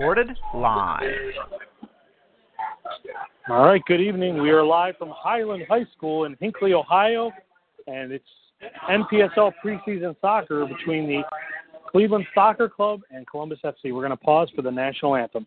Recorded live. All right, good evening. We are live from Highland High School in Hinckley, Ohio, and it's NPSL preseason soccer between the Cleveland Soccer Club and Columbus FC. We're going to pause for the national anthem.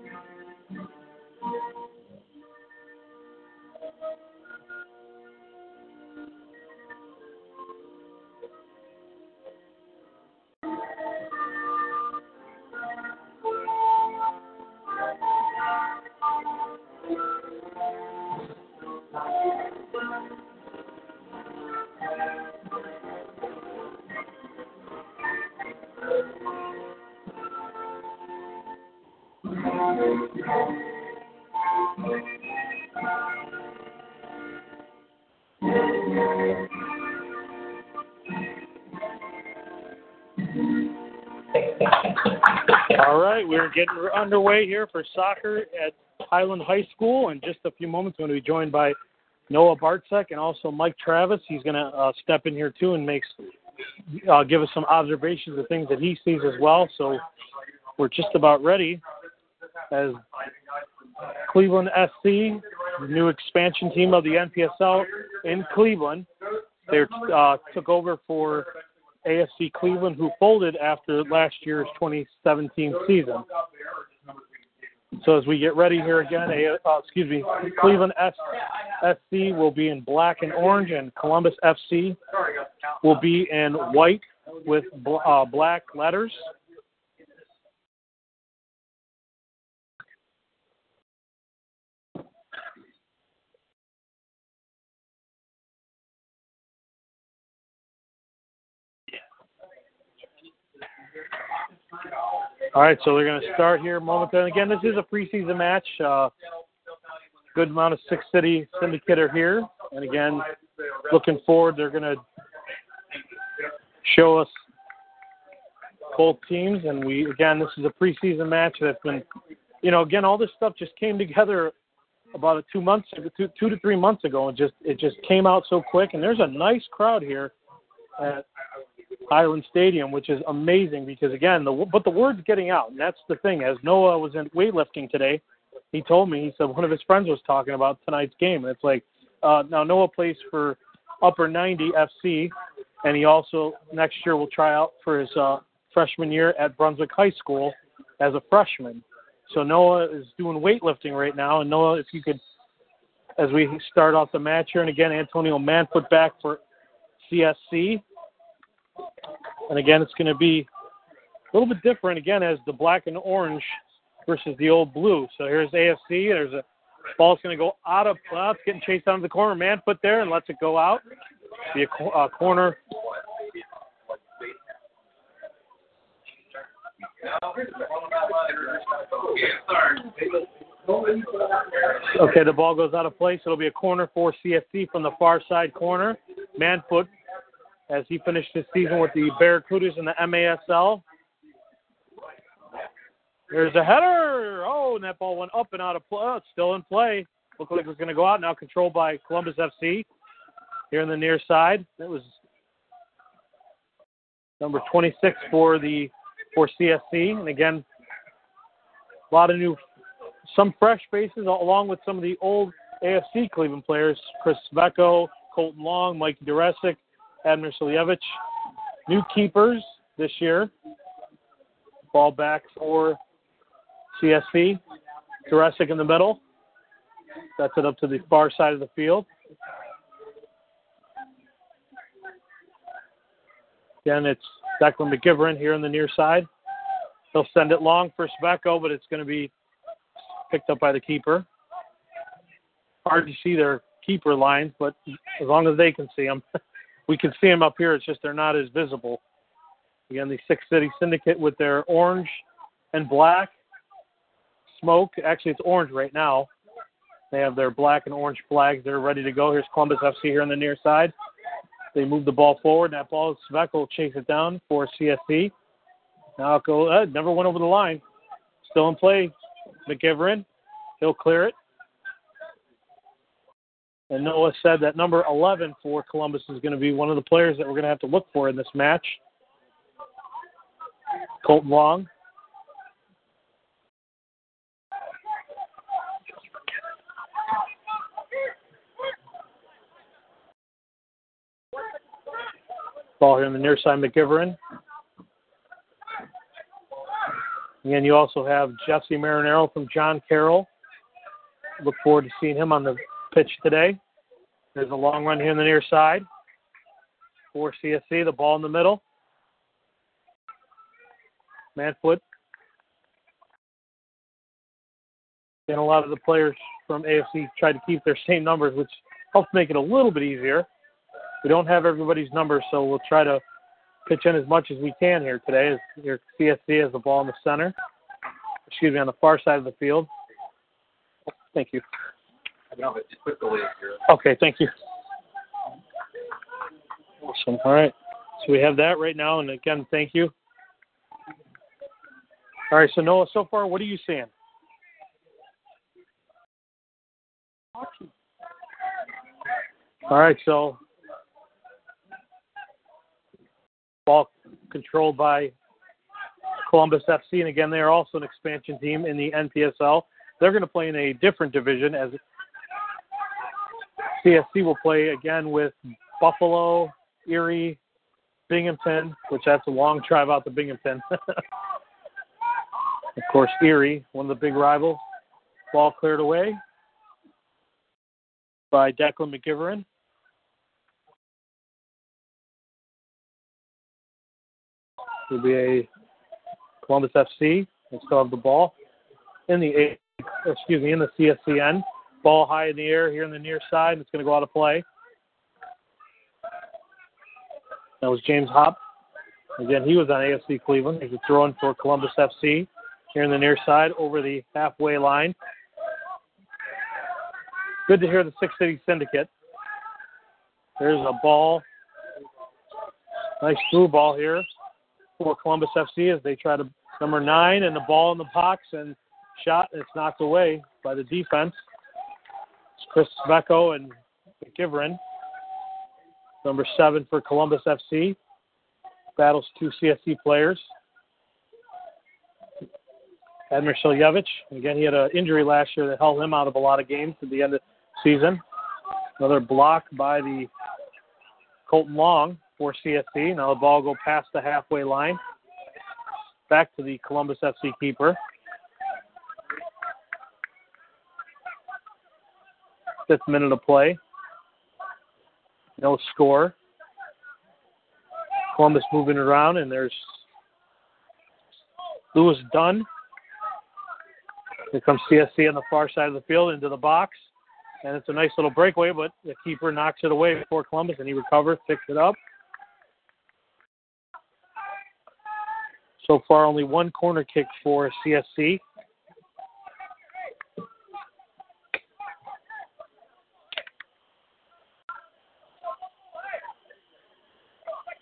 All right, we're getting underway here for soccer at Highland High School. In just a few moments, I'm going to be joined by Noah Bartzek and also Mike Travis. He's going to uh, step in here too and makes uh, give us some observations of things that he sees as well. So we're just about ready as Cleveland SC, the new expansion team of the NPSL in Cleveland. They uh, took over for AFC Cleveland, who folded after last year's 2017 season. So as we get ready here again, uh, excuse me, Cleveland S- SC will be in black and orange, and Columbus FC will be in white with uh, black letters. All right, so they're going to start here momentarily. Again, this is a preseason match. Uh, good amount of six city syndicate are here, and again, looking forward. They're going to show us both teams, and we again, this is a preseason match that's been, you know, again, all this stuff just came together about two months, two, two to three months ago, and just it just came out so quick. And there's a nice crowd here at Highland Stadium, which is amazing because again, the but the word's getting out, and that's the thing. As Noah was in weightlifting today, he told me he said one of his friends was talking about tonight's game, and it's like uh, now Noah plays for Upper 90 FC, and he also next year will try out for his uh, freshman year at Brunswick High School as a freshman. So Noah is doing weightlifting right now, and Noah, if you could, as we start off the match here, and again Antonio Manfoot back for CSC. And again, it's going to be a little bit different again as the black and orange versus the old blue. So here's AFC. There's a ball's going to go out of. It's getting chased out of the corner. Man put there and lets it go out. Be a uh, corner. Okay, the ball goes out of place. It'll be a corner for CFC from the far side corner. Manfoot as he finished his season with the Barracudas in the MASL. There's a header. Oh, and that ball went up and out of play. Oh, it's still in play. Looked like it was going to go out. Now controlled by Columbus FC here on the near side. That was number 26 for the for CSC. And again, a lot of new, some fresh faces along with some of the old AFC Cleveland players. Chris Sveko, Colton Long, Mike Duresic, Admir Suljevic. New keepers this year. Ball back for CSC. Duresic in the middle. That's it up to the far side of the field. Again, it's Declan McGivern here on the near side. He'll send it long for Sveko, but it's going to be picked up by the keeper. Hard to see their keeper lines, but as long as they can see them, we can see them up here. It's just they're not as visible. Again, the Six City Syndicate with their orange and black smoke. Actually, it's orange right now. They have their black and orange flags. They're ready to go. Here's Columbus FC here on the near side. They move the ball forward. That ball, Svek will chase it down for CSC. Now it go. Uh, never went over the line. Still in play. McGivern. He'll clear it. And Noah said that number 11 for Columbus is going to be one of the players that we're going to have to look for in this match. Colton Long. Ball here on the near side, McGivern. And you also have Jesse Marinero from John Carroll. Look forward to seeing him on the pitch today. There's a long run here on the near side for CSC. The ball in the middle. Manfoot. And a lot of the players from AFC tried to keep their same numbers, which helps make it a little bit easier. We don't have everybody's numbers, so we'll try to pitch in as much as we can here today. As your CSC has the ball in the center, excuse me, on the far side of the field. Thank you. Okay, thank you. Awesome. All right. So we have that right now, and again, thank you. All right. So Noah, so far, what are you seeing? All right. So ball controlled by Columbus FC, and again, they are also an expansion team in the NPSL. They're going to play in a different division as CSC will play again with Buffalo, Erie, Binghamton, which that's a long drive out to Binghamton. of course, Erie, one of the big rivals. Ball cleared away by Declan McGivern. Will be a Columbus FC. They still have the ball in the excuse me in the CSCN. Ball high in the air here in the near side. It's going to go out of play. That was James Hop. Again, he was on AFC Cleveland. He's throwing for Columbus FC here in the near side over the halfway line. Good to hear the Six City Syndicate. There's a ball. Nice through ball here for Columbus FC as they try to number nine and the ball in the box and shot it's knocked away by the defense. Chris Sveko and McGivern. Number seven for Columbus FC. Battles two CSC players. Admir Suljevic. Again, he had an injury last year that held him out of a lot of games at the end of the season. Another block by the Colton Long for CSC. Now the ball go past the halfway line. Back to the Columbus FC keeper. Fifth minute of play. No score. Columbus moving around, and there's Lewis Dunn. Here comes CSC on the far side of the field into the box. And it's a nice little breakaway, but the keeper knocks it away before Columbus, and he recovers, picks it up. So far, only one corner kick for CSC.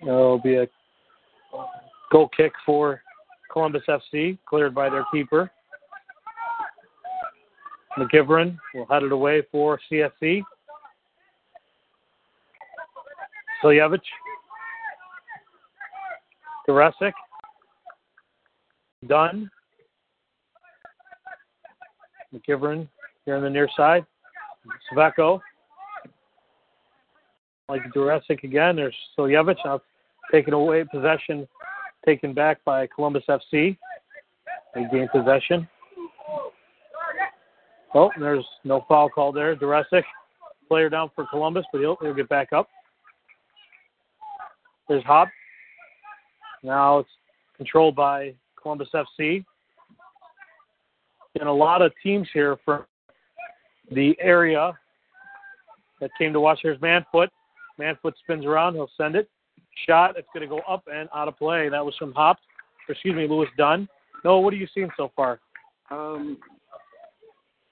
It'll be a goal kick for Columbus FC, cleared by their keeper. McGivern will head it away for CSC. Suljevic. Garesic. Dunn. McGivern here on the near side. Sveko. like Duresic again. There's Suljevic now taken away possession, taken back by Columbus FC. They gain possession. Oh, there's no foul call there. Duresic, player down for Columbus, but he'll, he'll get back up. There's Hop. Now it's controlled by Columbus FC. And a lot of teams here from the area that came to watch. Here's Manfoot. Manfoot spins around. He'll send it. Shot. It's going to go up and out of play. That was from Hop. Excuse me, Lewis Dunn. No, what are you seeing so far? Um,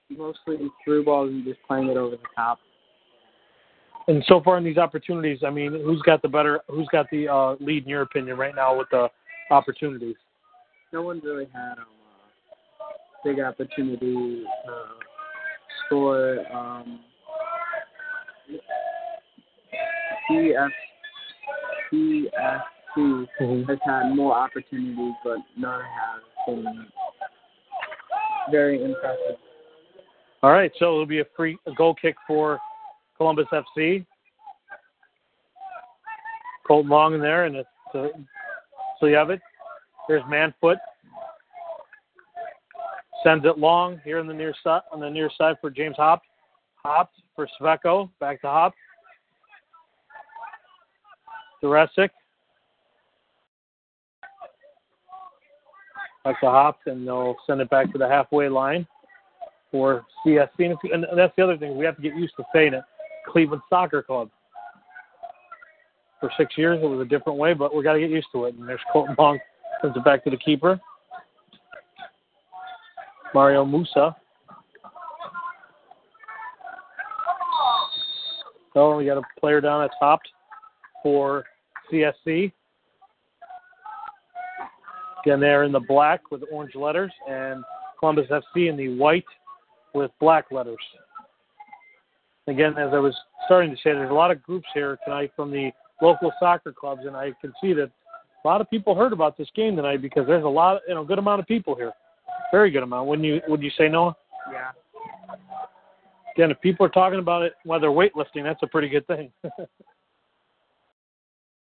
mostly through balls and just playing it over the top. And so far in these opportunities, I mean, who's got the better, who's got the uh, lead in your opinion right now with the opportunities? No one's really had um, a big opportunity to score. Um, CF, CFC Mm-hmm. has had more opportunities, but none have been very impressive. All right, so it'll be a free a goal kick for Columbus FC. Colton Long in there, and it's uh, so you have it. There's Manfoot. Sends it long here on the near side on the near side for James Hop. Hop for Sveko. Back to Hop. Duresic. That's a Hop, and they'll send it back to the halfway line for CSC. And, that's the other thing we have to get used to saying it. Cleveland Soccer Club. For six years, it was a different way, but we got to get used to it. And there's Colton Long sends it back to the keeper. Mario Musa. Oh, we got a player down at top for CSC. Again, they're in the black with orange letters, and Columbus FC in the white with black letters. Again, as I was starting to say, there's a lot of groups here tonight from the local soccer clubs, and I can see that a lot of people heard about this game tonight because there's a lot, you know, good amount of people here, very good amount. Wouldn't you? Would you say, Noah? Yeah. Again, if people are talking about it while they're weightlifting, that's a pretty good thing.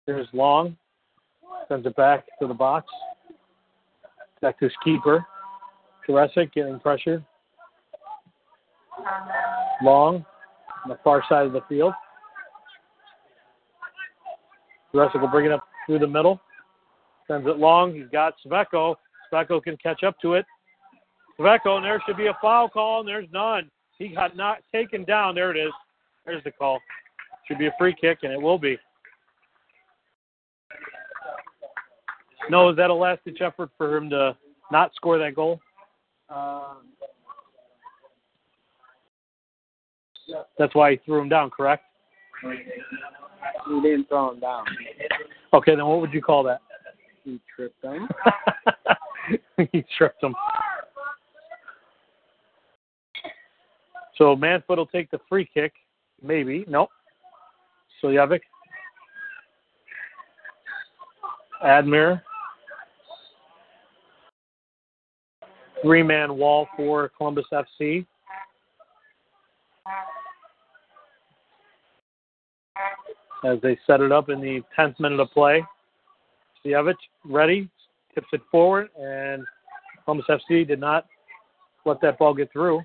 There's Long, sends it back to the box. Back to his keeper. Duresic getting pressure. Long on the far side of the field. Duresic will bring it up through the middle. Sends it long. He's got Sveko. Sveko can catch up to it. Sveko, and there should be a foul call, and there's none. He got not taken down. There it is. There's the call. Should be a free kick, and it will be. No, is that a last ditch effort for him to not score that goal? Um, That's why he threw him down, correct? we didn't throw him down. Okay, then what would you call that? We tripped him. he tripped him. So Manfoot will take the free kick. Maybe. Nope. Suljevic. Admir. Three man wall for Columbus FC. As they set it up in the 10th minute of play. Suljevic ready, tips it forward, and Columbus FC did not let that ball get through.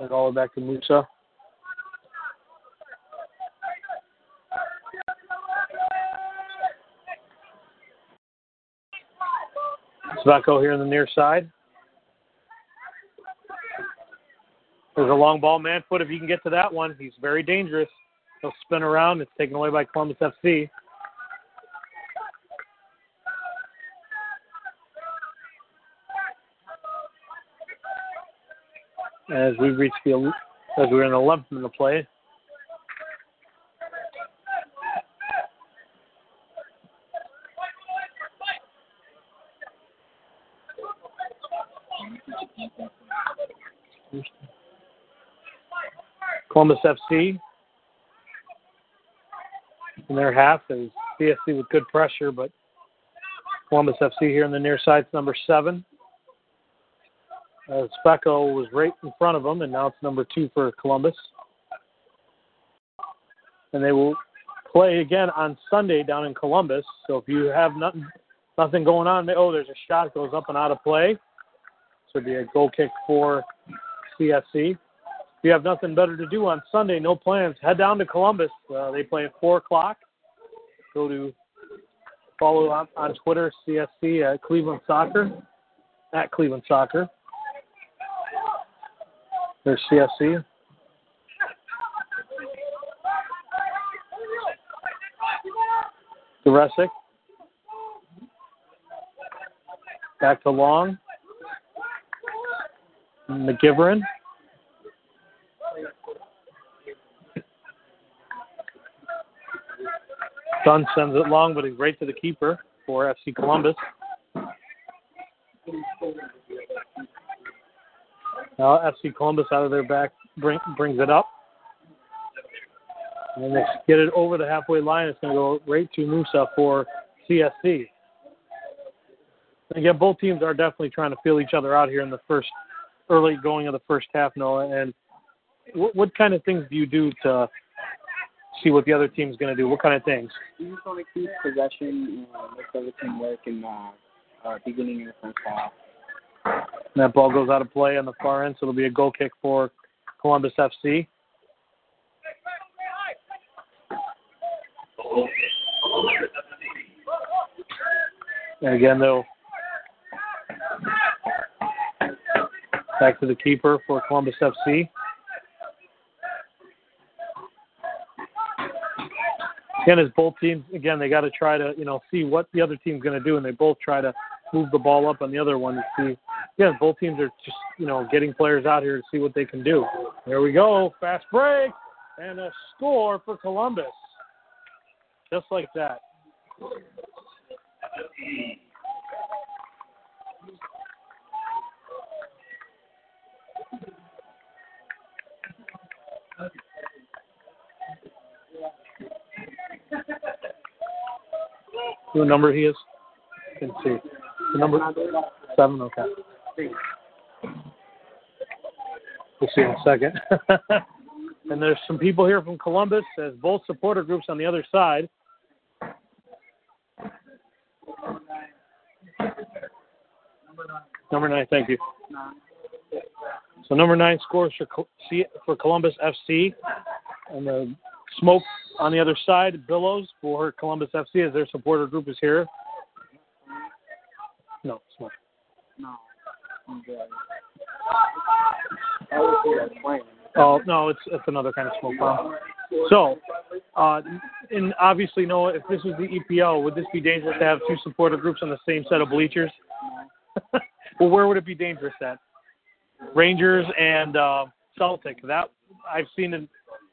And all the way back to Musa. Sveko here on the near side. There's a long ball, Manfoot. If you can get to that one, he's very dangerous. He'll spin around. It's taken away by Columbus FC. As we reach the as we're in the 11th minute play. Columbus FC in their half is CSC with good pressure, but Columbus FC here in the near side's number seven. Uh, was right in front of them, and now it's number two for Columbus. and they will play again on Sunday down in Columbus. So if you have nothing nothing going on, oh, there's a shot goes up and out of play. So it'd be a goal kick for CSC. If you have nothing better to do on Sunday, no plans, head down to Columbus. Uh, they play at 4 o'clock. Go to follow on, on Twitter, CSC at Cleveland Soccer, at Cleveland Soccer. There's CSC. Duresic. Back to Long. McGivern. Dunn sends it long, but he's right to the keeper for FC Columbus. Now FC Columbus out of their back bring, brings it up. And they get it over the halfway line. It's going to go right to Musa for CSC. Again, both teams are definitely trying to feel each other out here in the first, early going of the first half, Noah. And what, what kind of things do you do to see what the other team's going to do? What kind of things? You just want to keep possession, uh, let the other team work in the uh, beginning of the first half. And that ball goes out of play on the far end, so it'll be a goal kick for Columbus FC. And again, they'll back to the keeper for Columbus FC. Again, as both teams, again, they got to try to, you know, see what the other team's going to do, and they both try to move the ball up on the other one to see. Yeah, both teams are just, you know, getting players out here to see what they can do. There we go, fast break, and a score for Columbus. Just like that. What number he is? Can see. The number seven. Okay. We'll see in a second. and there's some people here from Columbus as both supporter groups on the other side. Number nine, thank you. So number nine scores for for Columbus FC, and the smoke on the other side billows for Columbus FC as their supporter group is here. No, smoke. No. I'm good. I was here playing. Oh no, it's it's another kind of smoke bomb. So, uh, and obviously, Noah, if this was the EPL, would this be dangerous to have two supporter groups on the same set of bleachers? well, where would it be dangerous at? Rangers and uh, Celtic. That I've seen in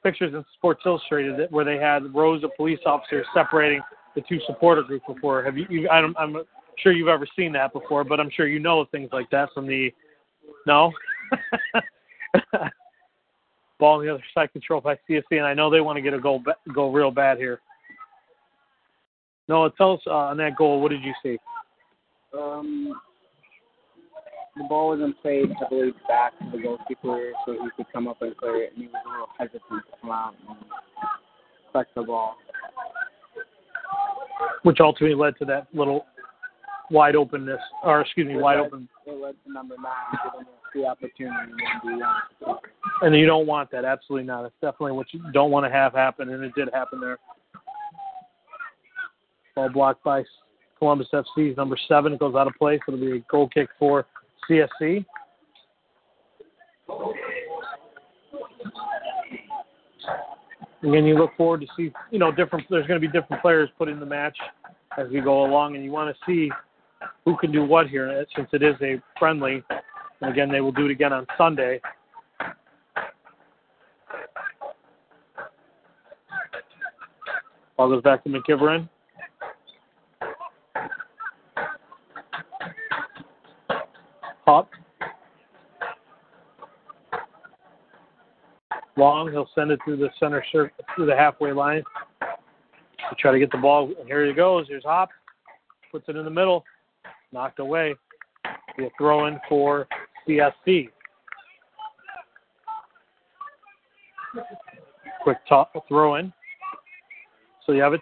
pictures in Sports Illustrated that, where they had rows of police officers separating the two supporter groups before. Have you? you I don't, I'm sure you've ever seen that before, but I'm sure you know things like that from the. No. Ball on the other side controlled by CSC, and I know they want to get a goal go real bad here. Noah, tell us uh, on that goal. What did you see? Um, the ball wasn't played heavily back to the goalkeeper so he could come up and clear it, and he was a little hesitant to come out and collect the ball. Which ultimately led to that little wide openness, or excuse me, It wide led- open. It led to number nine the opportunity to do one. And you don't want that. Absolutely not. It's definitely what you don't want to have happen, and it did happen there. Ball blocked by Columbus FC's number seven. It goes out of play, so it'll be a goal kick for CSC. Again, you look forward to see, you know, different. There's going to be different players put in the match as we go along, and you want to see who can do what here, uh, since it is a friendly. And again, they will do it again on Sunday. Ball goes back to McGivern. Hop. Long, he'll send it through the center circle, through the halfway line. To try to get the ball. And here he goes. Here's Hop. Puts it in the middle. Knocked away. A throw in for CSC. Quick top throw in. So you have it.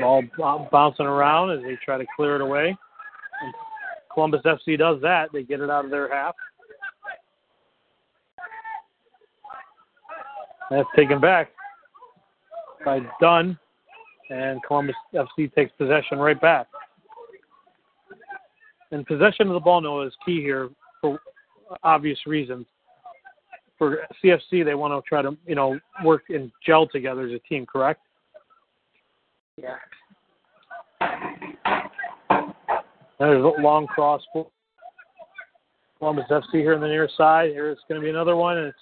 Ball b- bouncing around as they try to clear it away. Columbus FC does that. They get it out of their half. That's taken back by Dunn, and Columbus FC takes possession right back. And possession of the ball, Noah, is key here for obvious reasons. For CFC, they want to try to, you know, work and gel together as a team, correct? Yeah. There's a long cross for Columbus FC here on the near side. Here it's going to be another one, and it's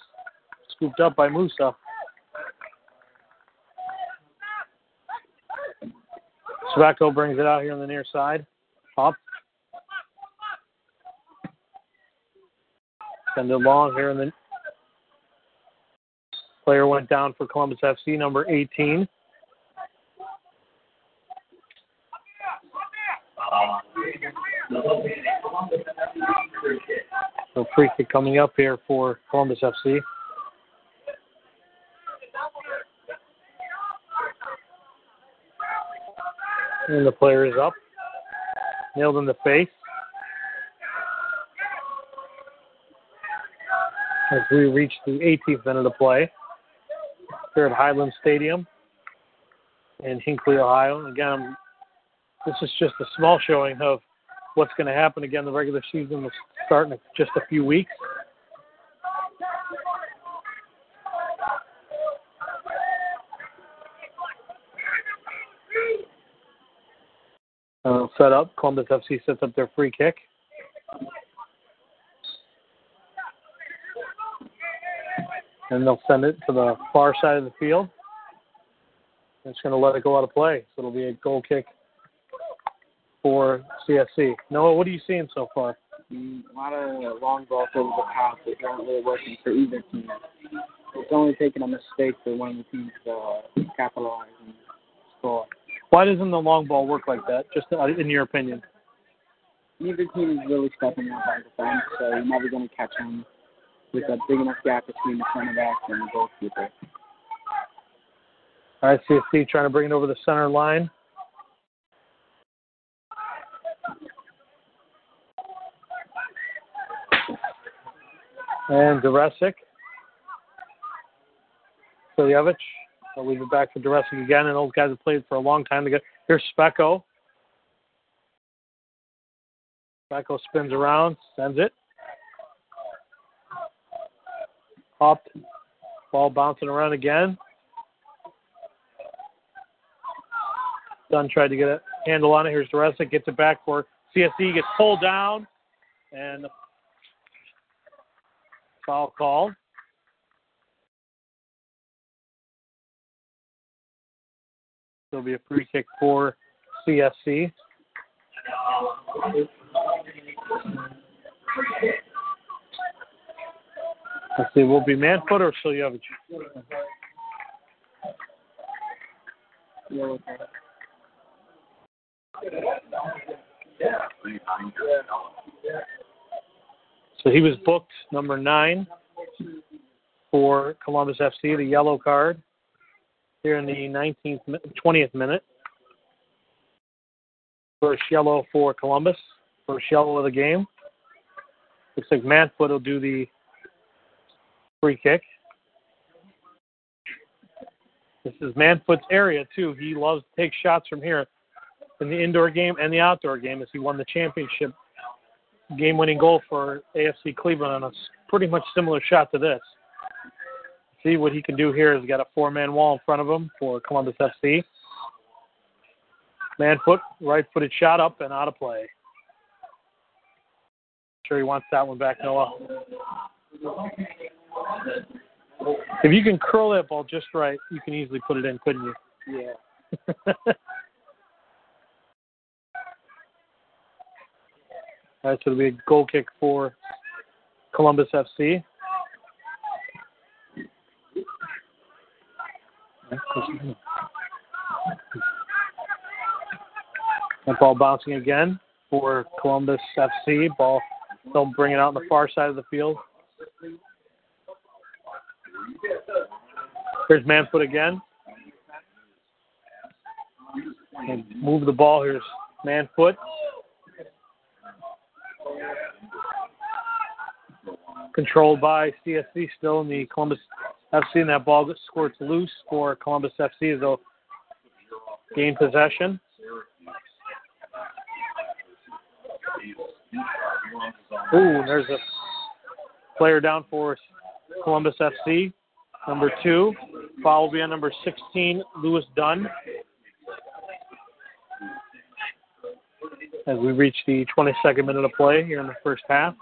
scooped up by Musa. Sveko brings it out here on the near side. Up. Send it long here, and the player went down for Columbus FC, number 18. Free kick coming up here for Columbus FC. And the player is up. Nailed in the face. As we reach the 18th minute of play here at Highland Stadium in Hinckley, Ohio. Again, this is just a small showing of what's going to happen. Again, the regular season start in just a few weeks. Uh, set up. Columbus FC sets up their free kick. And they'll send it to the far side of the field. It's going to let it go out of play. So it'll be a goal kick for CFC. Noah, what are you seeing so far? A lot of long balls over the top that aren't really working for either team. It's only taking a mistake for one of the teams to uh, capitalize and score. Why doesn't the long ball work like that? Just uh, in your opinion. Neither team is really stepping up on defense, so you're never going to catch them with a big enough gap between the center back and the goalkeeper. All right, CFC trying to bring it over the center line. And Duresic. Filjovic. I'll leave it back for Duresic again, and those guys have played for a long time together. Here's Specco. Specco spins around, sends it. Popped. Ball bouncing around again. Dunn tried to get a handle on it. Here's Duresic, gets it back for CSC, gets pulled down, and foul called. There'll be a free kick for CSC. Let's see, will be Manfoot or Suljevic? Yellow card. So he was booked number nine for Columbus FC, the yellow card here in the 19th, 20th minute. First yellow for Columbus, first yellow of the game. Looks like Manfoot will do the free kick. This is Manfoot's area too. He loves to take shots from here in the indoor game and the outdoor game as he won the championship game winning goal for AFC Cleveland on a pretty much similar shot to this. See what he can do here. He's got a four man wall in front of him for Columbus FC. Manfoot, right footed shot up and out of play. Sure he wants that one back, Noah. If you can curl that ball just right, you can easily put it in, couldn't you? Yeah. So it'll be a goal kick for Columbus FC. That ball bouncing again for Columbus FC. Ball, they'll bring it out on the far side of the field. Here's Manfoot again. And move the ball. Here's Manfoot. Controlled by CSC still in the Columbus FC, and that ball squirts loose for Columbus FC as they'll gain possession. Ooh, there's a player down for Columbus FC. Number two, foul will be on number 16, Lewis Dunn. As we reach the 22nd minute of play here in the first half.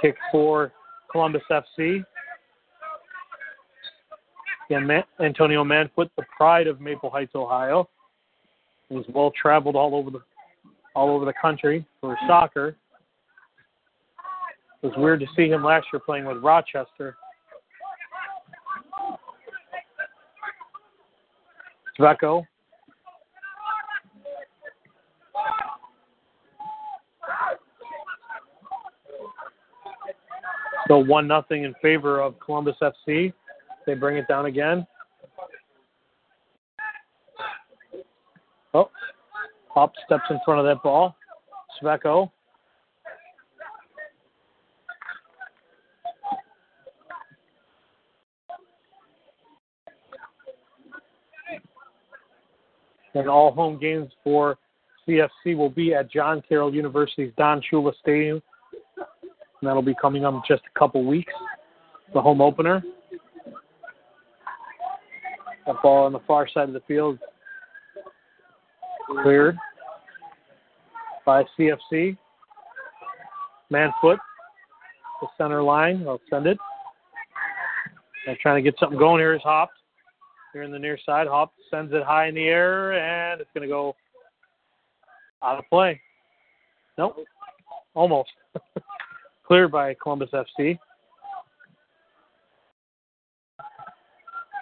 Kick for Columbus FC. Again, Antonio Manfoot, the pride of Maple Heights, Ohio, was well traveled all over the all over the country for soccer. It was weird to see him last year playing with Rochester. Sveko. Still one nothing in favor of Columbus FC. They bring it down again. Oh, Hop steps in front of that ball. Sveko. And all home games for CFC will be at John Carroll University's Don Shula Stadium. And that'll be coming up in just a couple weeks. The home opener. That ball on the far side of the field cleared by CFC. Manfoot, the center line. I'll send it. They're trying to get something going. Here's Hop. Here in the near side. Hop sends it high in the air, and it's going to go out of play. Nope. Almost. Cleared by Columbus FC.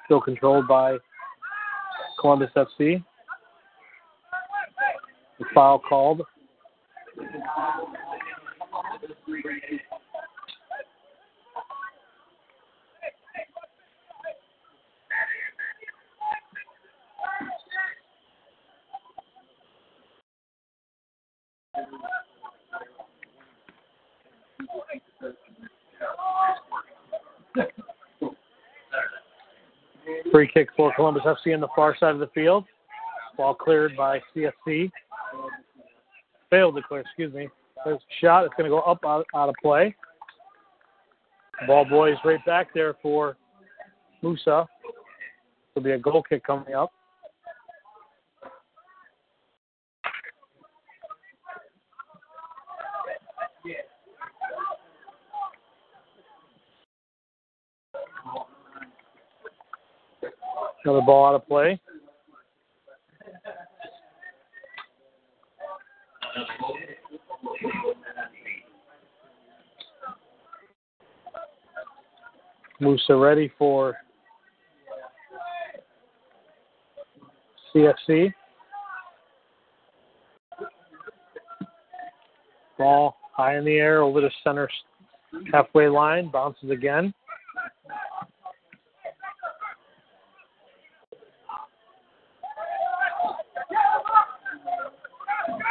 Still controlled by Columbus FC. The foul called. Free kick for Columbus FC on the far side of the field. Ball cleared by CFC. Failed to clear, excuse me. There's a shot. It's going to go up out, out of play. Ball boys right back there for Musa. There'll be a goal kick coming up. Another ball out of play. Musa ready for CFC. Ball high in the air over the center halfway line, bounces again.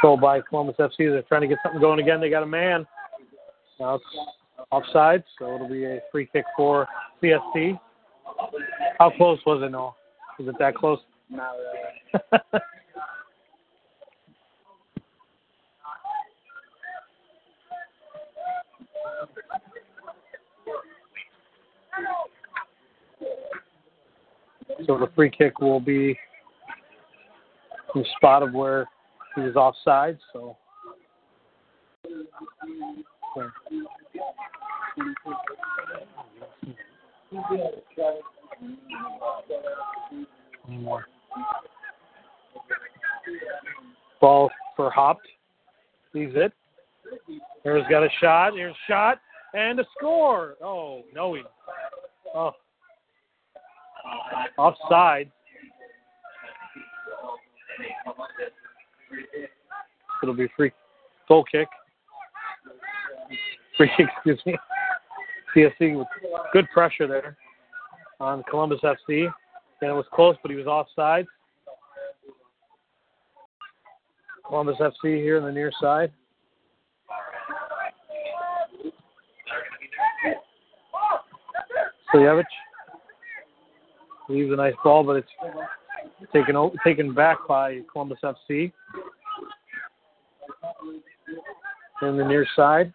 Controlled by Columbus FC. They're trying to get something going again. They got a man. Now it's offside, so it'll be a free kick for CSC. How close was it, Noah? Was it that close? Not really. so the free kick will be the spot of where he was offside. So. One more. Ball for Hopped. He's it. Here's got a shot. Here's a shot. And a score. Oh, no. He, Oh. Offside. It'll be free goal kick. Free excuse me. CSC with good pressure there on Columbus FC. And it was close, but he was offside. Columbus FC here on the near side. Suljevic leaves a nice ball, but it's taken taken back by Columbus FC. In the near side,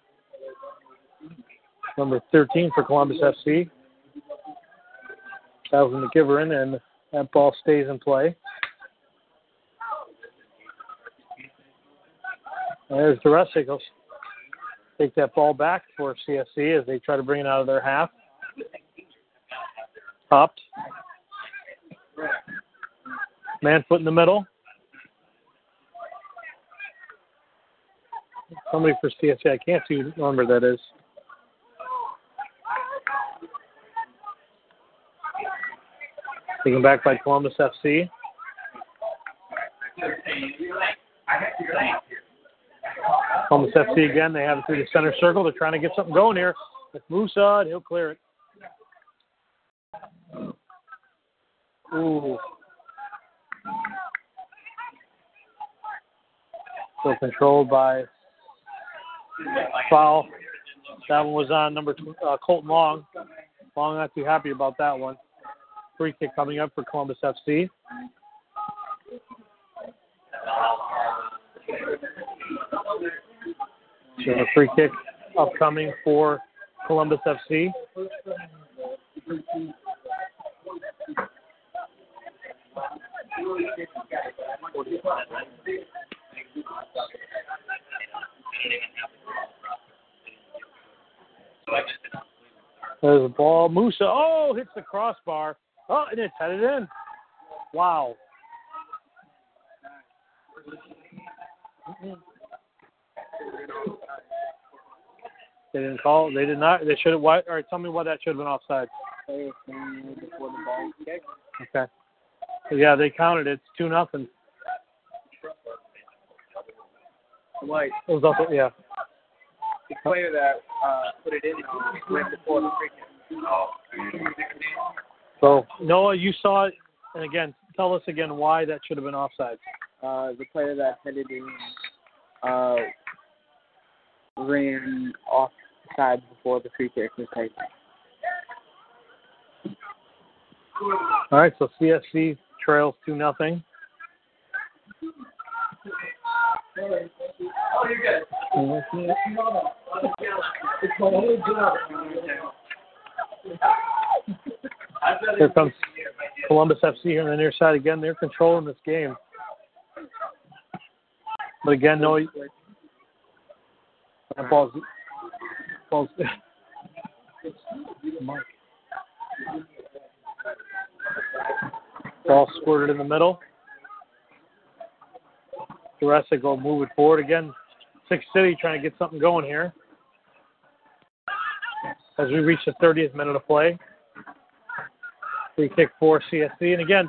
number 13 for Columbus FC. Calvin McGivern, and that ball stays in play. There's the rest. Go take that ball back for CSC as they try to bring it out of their half. Popped. Manfoot in the middle. Somebody for CSC. I can't see what number that is. Taken back by Columbus FC. Columbus FC again. They have it through the center circle. They're trying to get something going here. It's Musa, he'll clear it. Ooh. Still controlled by foul. That one was on number tw- uh, Colton Long. Long not too happy about that one. Free kick coming up for Columbus FC. So free kick upcoming for Columbus FC. There's a ball. Musa. Oh, hits the crossbar. Oh, and it's headed in. Wow. They didn't call. They did not. They should have. Why? All right. Tell me why that should have been offside. Play was saying before the ball was kicked. Okay. Yeah, they counted it. It's two nothing. Like It was also yeah. The player that uh, put it in uh, went before the free kick. So Noah, you saw it, and again, tell us again why that should have been offside. Uh, the player that headed in uh, ran offside before the free kick was taken. All right. So CSC trails two nothing. Here comes Columbus FC here on the near side again. They're controlling this game. But again, no. That ball's, ball's. Ball squirted in the middle. Duresic will move it forward again. Six City trying to get something going here. As we reach the 30th minute of play. Free kick for CSC. And again,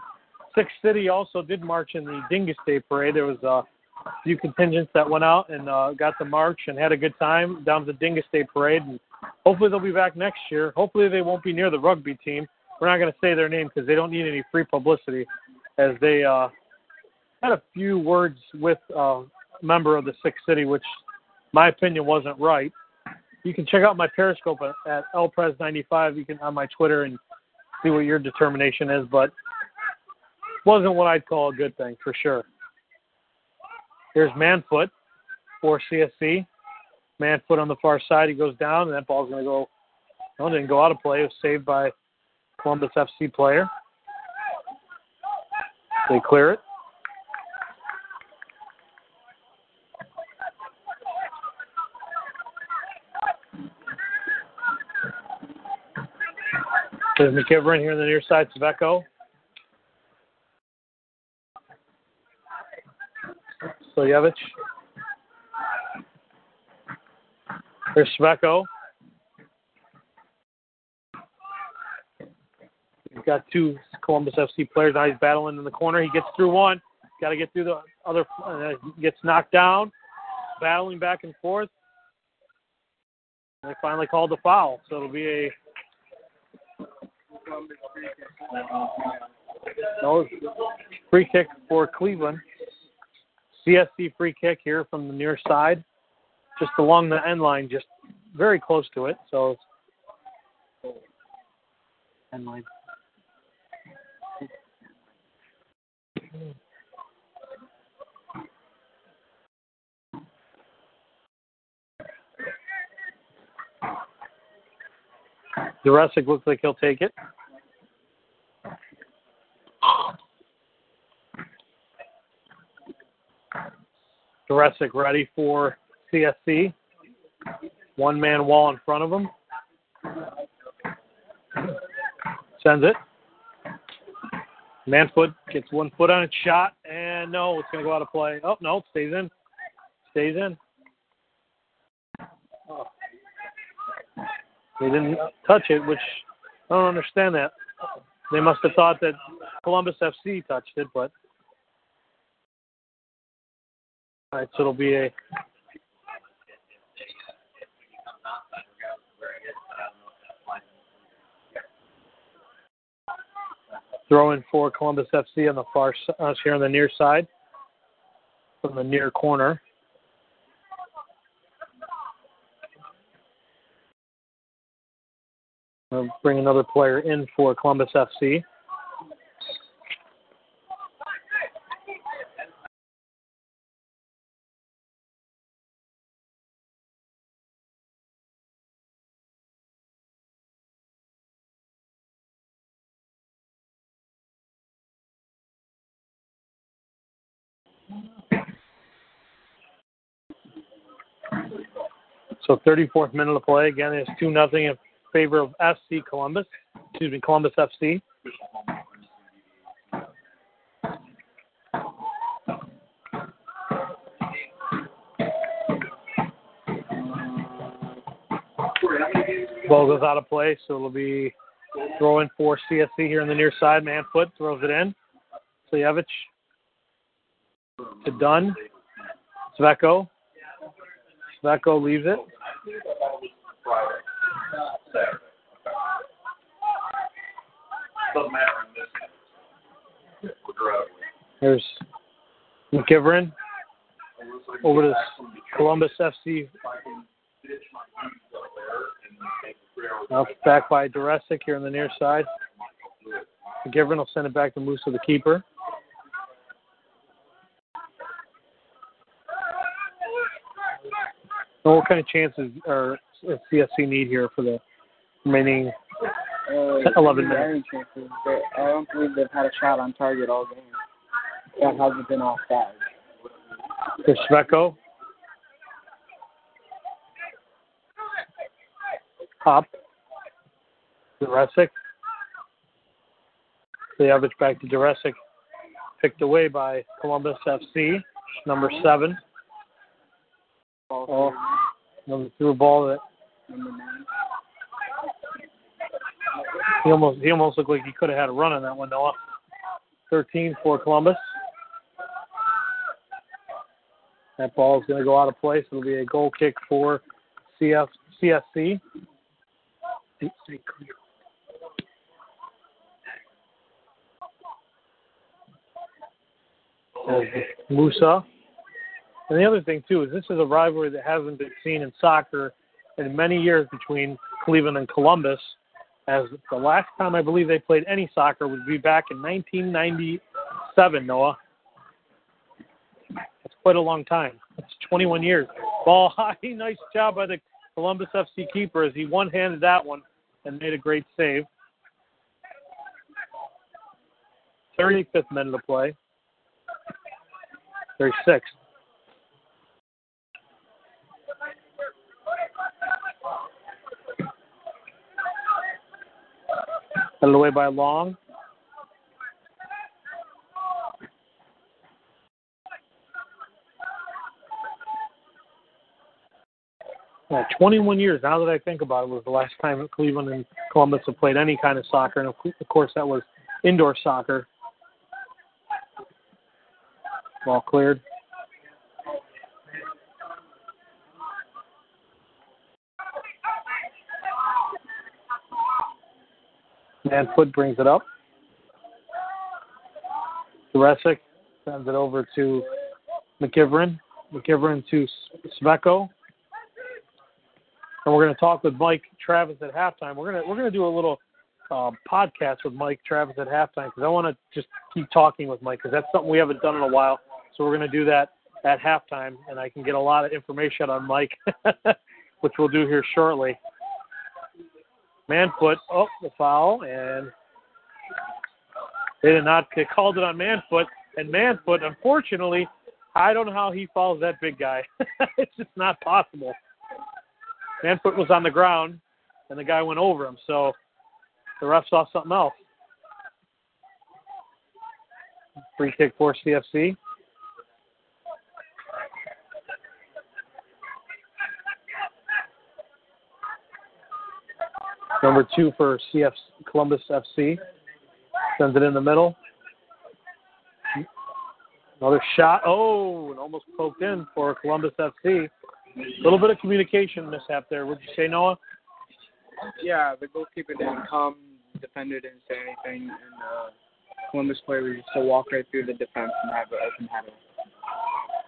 Six City also did march in the Dingus Day Parade. There was a few contingents that went out and uh, got to march and had a good time down the Dingus Day Parade. And hopefully they'll be back next year. Hopefully they won't be near the rugby team. We're not going to say their name because they don't need any free publicity, as they uh, had a few words with a member of the Six City, which my opinion wasn't right. You can check out my Periscope at, at lpres95. You can on my Twitter and see what your determination is, but wasn't what I'd call a good thing for sure. Here's Manfoot for CSC. Manfoot on the far side. He goes down, and that ball's going to go. No, didn't go out of play. It was saved by Columbus FC player. They clear it. There's McGivern here on the near side, Sveko. Suljevic. There's Sveko. We've got two Columbus FC players. Now he's battling in the corner. He gets through one. Got to get through the other. Uh, gets knocked down. battling back and forth. They finally called the foul, so it'll be a no, free kick for Cleveland. CSC free kick here from the near side, just along the end line, just very close to it. So end line. Duresic looks like he'll take it. Duresic ready for CSC. One man wall in front of him. Sends it. Manfoot gets one foot on its shot, and no, it's going to go out of play. Oh, no, it stays in. Stays in. Oh. They didn't touch it, which I don't understand that. They must have thought that Columbus FC touched it, but all right, so it'll be a throw in for Columbus FC on the far uh, here on the near side from the near corner. We'll bring another player in for Columbus FC. So 34th minute of play. Again, it's 2 nothing in favor of FC Columbus. Excuse me, Columbus FC. Ball goes out of play, so it'll be throwing for CSC here on the near side. Manfoot throws it in. Suljevic to Dunn. Sveko. Sveko leaves it. Doesn't matter in this. There's McGivern over to Columbus FC. Now back by Duresic here on the near side. McGivern will send it back to Musa, the keeper. So what kind of chances are does CSC need here for the remaining Uh, 11 minutes. I don't believe they've had a shot on target all game. That hasn't been offside. for Sveko? Up. Duresic. Suljevic back to Duresic. Picked away by Columbus FC, number seven. Ball Oh, number threw a ball that number nine. He almost he almost looked like he could have had a run on that one, Noah. Thirteen for Columbus. That ball is going to go out of place. It'll be a goal kick for CF, CSC. Musa. And the other thing too is this is a rivalry that hasn't been seen in soccer in many years between Cleveland and Columbus. As the last time I believe they played any soccer would be back in 1997. Noah, that's quite a long time. That's 21 years. Ball high, nice job by the Columbus FC keeper as he one-handed that one and made a great save. 35th minute of play. 36th. Headed away by Long. Yeah, 21 years. Now that I think about it, was the last time Cleveland and Columbus have played any kind of soccer, and of course that was indoor soccer. Ball cleared. Manfoot brings it up. Duresic sends it over to McGivern. McGivern to Sveko. And we're going to talk with Mike Travis at halftime. We're going to we're going to do a little uh, podcast with Mike Travis at halftime because I want to just keep talking with Mike because that's something we haven't done in a while. So we're going to do that at halftime, and I can get a lot of information on Mike, which we'll do here shortly. Manfoot, oh, the foul, and they did not. They called it on Manfoot, and Manfoot, unfortunately, I don't know how he follows that big guy. it's just not possible. Manfoot was on the ground, and the guy went over him. So the ref saw something else. Free kick for CFC. Number two for CF Columbus FC. Sends it in the middle. Another shot. Oh, and almost poked in for Columbus FC. A little bit of communication mishap there. Would you say, Noah? Yeah, the goalkeeper didn't come, defender didn't say anything, and uh, Columbus player was just to walk right through the defense and have an open header.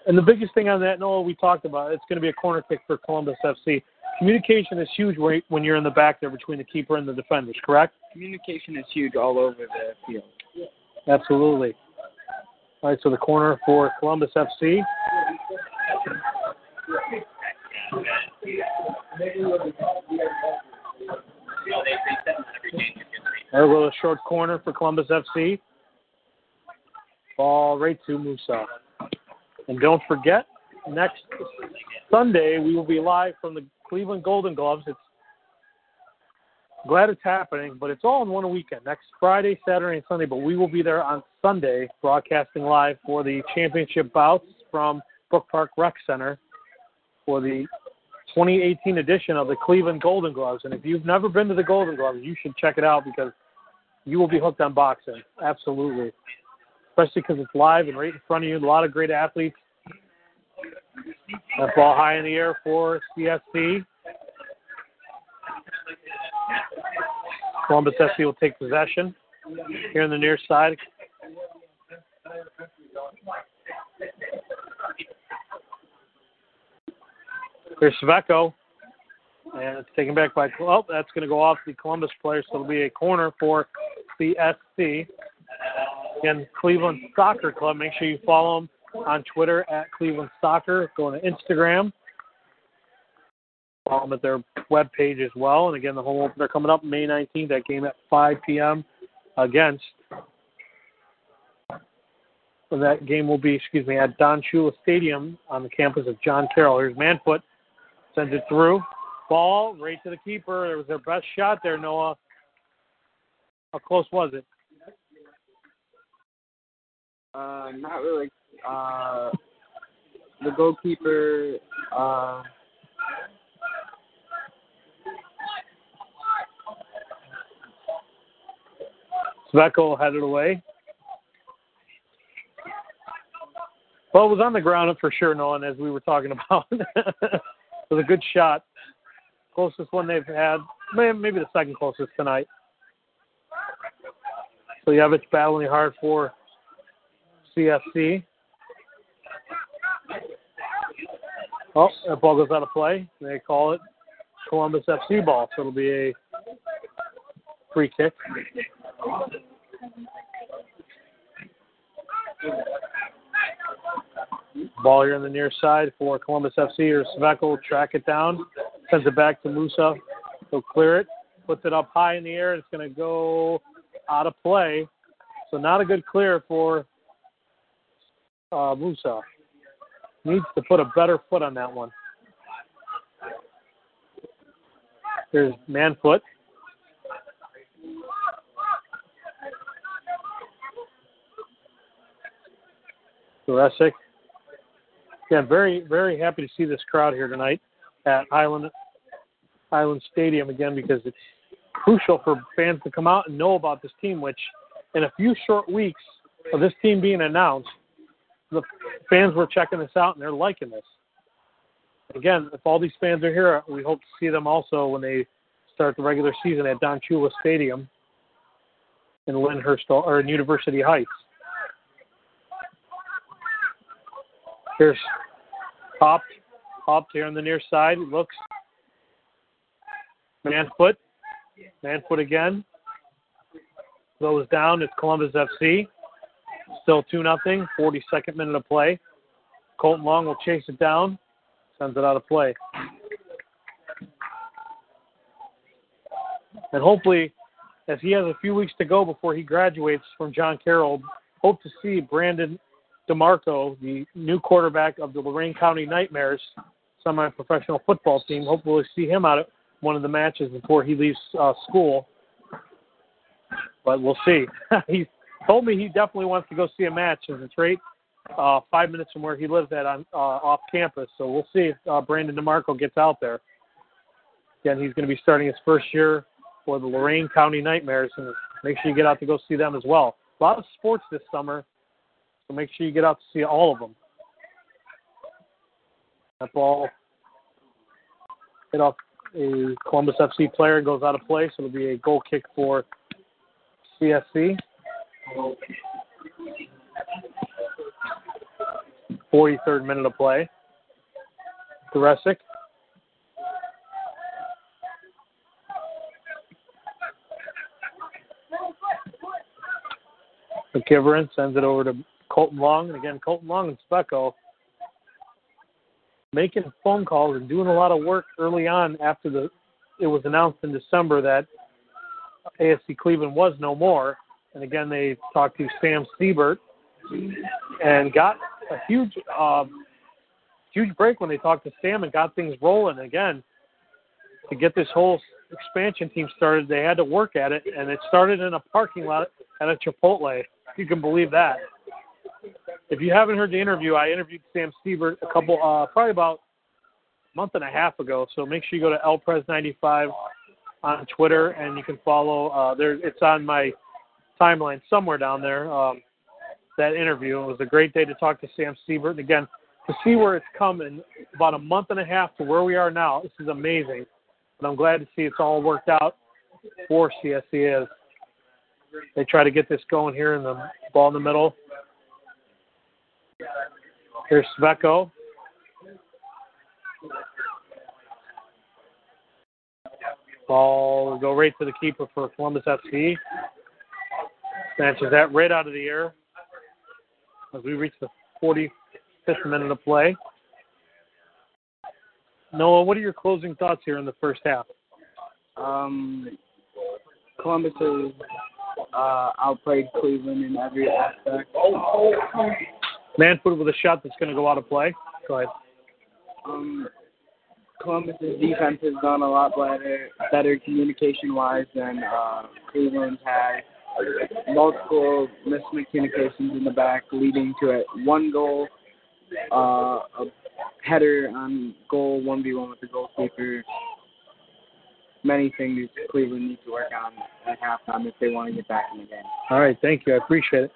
And the biggest thing on that, Noah, we talked about, it's going to be a corner kick for Columbus FC. Communication is huge when you're in the back there between the keeper and the defenders, correct? Communication is huge all over the field. Absolutely. All right, so the corner for Columbus FC. There goes a short corner for Columbus FC. Ball right to Musa. And don't forget, next Sunday we will be live from the Cleveland Golden Gloves. It's glad it's happening, but it's all in one weekend. Next Friday, Saturday, and Sunday. But we will be there on Sunday, broadcasting live for the championship bouts from Brook Park Rec Center for the 2018 edition of the Cleveland Golden Gloves. And if you've never been to the Golden Gloves, you should check it out because you will be hooked on boxing. Absolutely. Especially because it's live and right in front of you. A lot of great athletes. That ball high in the air for CSC. Columbus FC will take possession here on the near side. Here's Sveko. And it's taken back by, oh, that's going to go off the Columbus player, so it'll be a corner for the SC. Again, Cleveland Soccer Club. Make sure you follow them on Twitter at Cleveland Soccer. Go to Instagram. Follow them at their web page as well. And again, the home opener coming up May 19th. That game at 5 p.m. against. So that game will be, excuse me, at Don Shula Stadium on the campus of John Carroll. Here's Manfoot. Sends it through. Ball right to the keeper. It was their best shot there, Noah. How close was it? Uh, not really. Uh, the goalkeeper. Uh, Sveko headed away. Well, it was on the ground for sure, Nolan, as we were talking about. it was a good shot. Closest one they've had, maybe the second closest tonight. So Yevich battling hard for CFC. Oh, that ball goes out of play. They call it Columbus FC ball, so it'll be a free kick. Ball here on the near side for Columbus FC. Or Sveko track it down, sends it back to Musa. He'll clear it, puts it up high in the air. It's going to go out of play. So not a good clear for uh, Musa. Needs to put a better foot on that one. There's Manfoot. Duresic. Yeah, very, very happy to see this crowd here tonight at Highland Island Stadium again because it's crucial for fans to come out and know about this team, which in a few short weeks of this team being announced, the fans were checking this out and they're liking this. Again, if all these fans are here, we hope to see them also when they start the regular season at Don Shula Stadium. in Lyndhurst or in University Heights. Here's popped, popped here on the near side. Looks man foot, Manfoot again. Goes down. It's Columbus FC. Still two nothing. 42nd minute of play. Colton Long will chase it down. Sends it out of play. And hopefully, as he has a few weeks to go before he graduates from John Carroll, hope to see Brandon DeMarco, the new quarterback of the Lorain County Nightmares semi-professional football team. Hopefully, we'll see him out at one of the matches before he leaves uh, school. But we'll see. he told me he definitely wants to go see a match, and it's right uh, five minutes from where he lives at on uh, off campus. So we'll see if uh, Brandon DeMarco gets out there. Again, he's going to be starting his first year for the Lorain County Nightmares, and make sure you get out to go see them as well. A lot of sports this summer, so make sure you get out to see all of them. That ball hit off a Columbus FC player, goes out of play, so it'll be a goal kick for CSC. 43rd minute of play. Duresic. McGivern sends it over to Colton Long. And again, Colton Long and Sveko making phone calls and doing a lot of work early on after the it was announced in December that ASC Cleveland was no more. And again, they talked to Sam Siebert and got a huge, uh, huge break when they talked to Sam and got things rolling. Again, to get this whole expansion team started, they had to work at it, and it started in a parking lot at a Chipotle. You can believe that. If you haven't heard the interview, I interviewed Sam Siebert a couple, uh, probably about a month and a half ago. So make sure you go to LPres95 on Twitter, and you can follow. Uh, there, it's on my timeline somewhere down there. Um, that interview. It was a great day to talk to Sam Siebert. And again, to see where it's come in about a month and a half to where we are now, this is amazing. And I'm glad to see it's all worked out for CSC they try to get this going here in the ball in the middle. Here's Sveko. Ball go right to the keeper for Columbus FC. Snatches that right out of the air as we reach the 45th minute of play. Noah, what are your closing thoughts here in the first half? Um, Columbus has uh, outplayed Cleveland in every aspect. Manfoot with a shot that's going to go out of play. Go ahead. Um, Columbus's defense has done a lot better, better communication-wise than uh, Cleveland has multiple miscommunications in the back, leading to a one goal, uh, a header on goal, one v one with the goalkeeper. Many things Cleveland needs to work on at halftime if they want to get back in the game. All right, thank you. I appreciate it.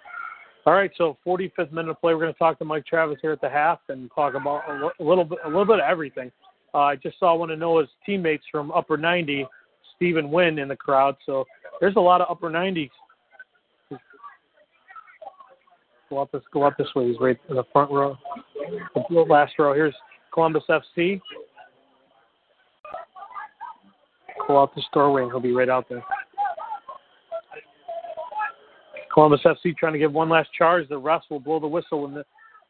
All right, so 45th minute of play. We're going to talk to Mike Travis here at the half and talk about a little bit, a little bit of everything. Uh, I just saw one of Noah's teammates from Upper 90, Stephen Wynn, in the crowd. So there's a lot of Upper 90 Go up this go up this way. He's right in the front row. The last row. Here's Columbus FC. Go out this doorway and he'll be right out there. Columbus FC trying to give one last charge. The refs will blow the whistle when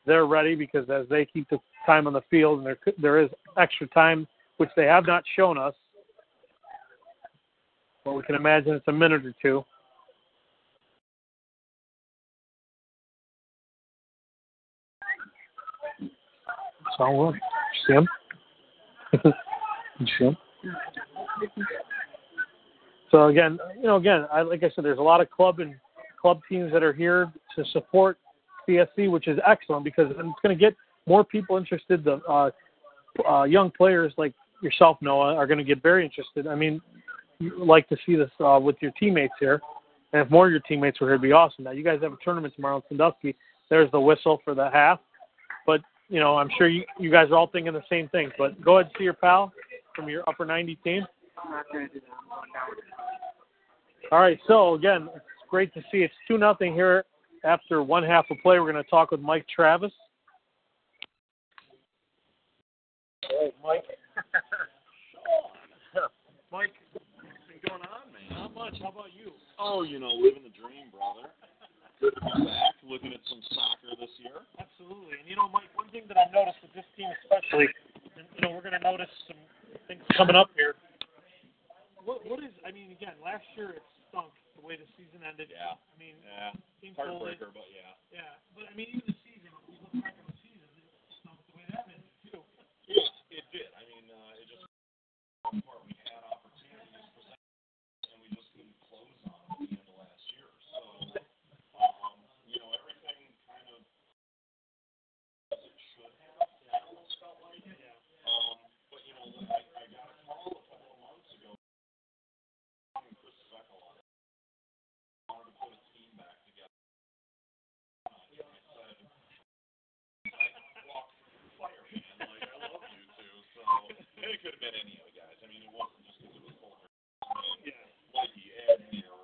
they're ready because as they keep the time on the field and there there is extra time which they have not shown us. But we can imagine it's a minute or two. You see him? So again, you know, again, I, like I said, there's a lot of club and club teams that are here to support CSC, which is excellent because it's going to get more people interested. The uh, uh, young players like yourself, Noah, are going to get very interested. I mean, you like to see this uh, with your teammates here, and if more of your teammates were here, it'd be awesome. Now you guys have a tournament tomorrow in Sandusky. There's the whistle for the half, but you know, I'm sure you, you guys are all thinking the same thing. But go ahead, see your pal from your upper 90 team. All right. So again, it's great to see. It's two nothing here after one half of play. We're going to talk with Mike Travis. Hey, Mike. Mike, what's been going on, man? Not much. How about you? Oh, you know, living the dream, brother back looking at some soccer this year. Absolutely. And, you know, Mike, one thing that I've noticed with this team especially, and, you know, we're going to notice some things coming up here. What, what is, I mean, again, last year it stunk the way the season ended. Yeah. I mean, yeah. Team Heartbreaker, but yeah. Yeah. But, I mean, even the season, You look back on the season, it stunk the way that ended, too. Yeah, it did. I mean, uh, it just And it could have been any of the guys. I mean, it wasn't just because it was Holder. Yeah. Mikey, Ed, you know.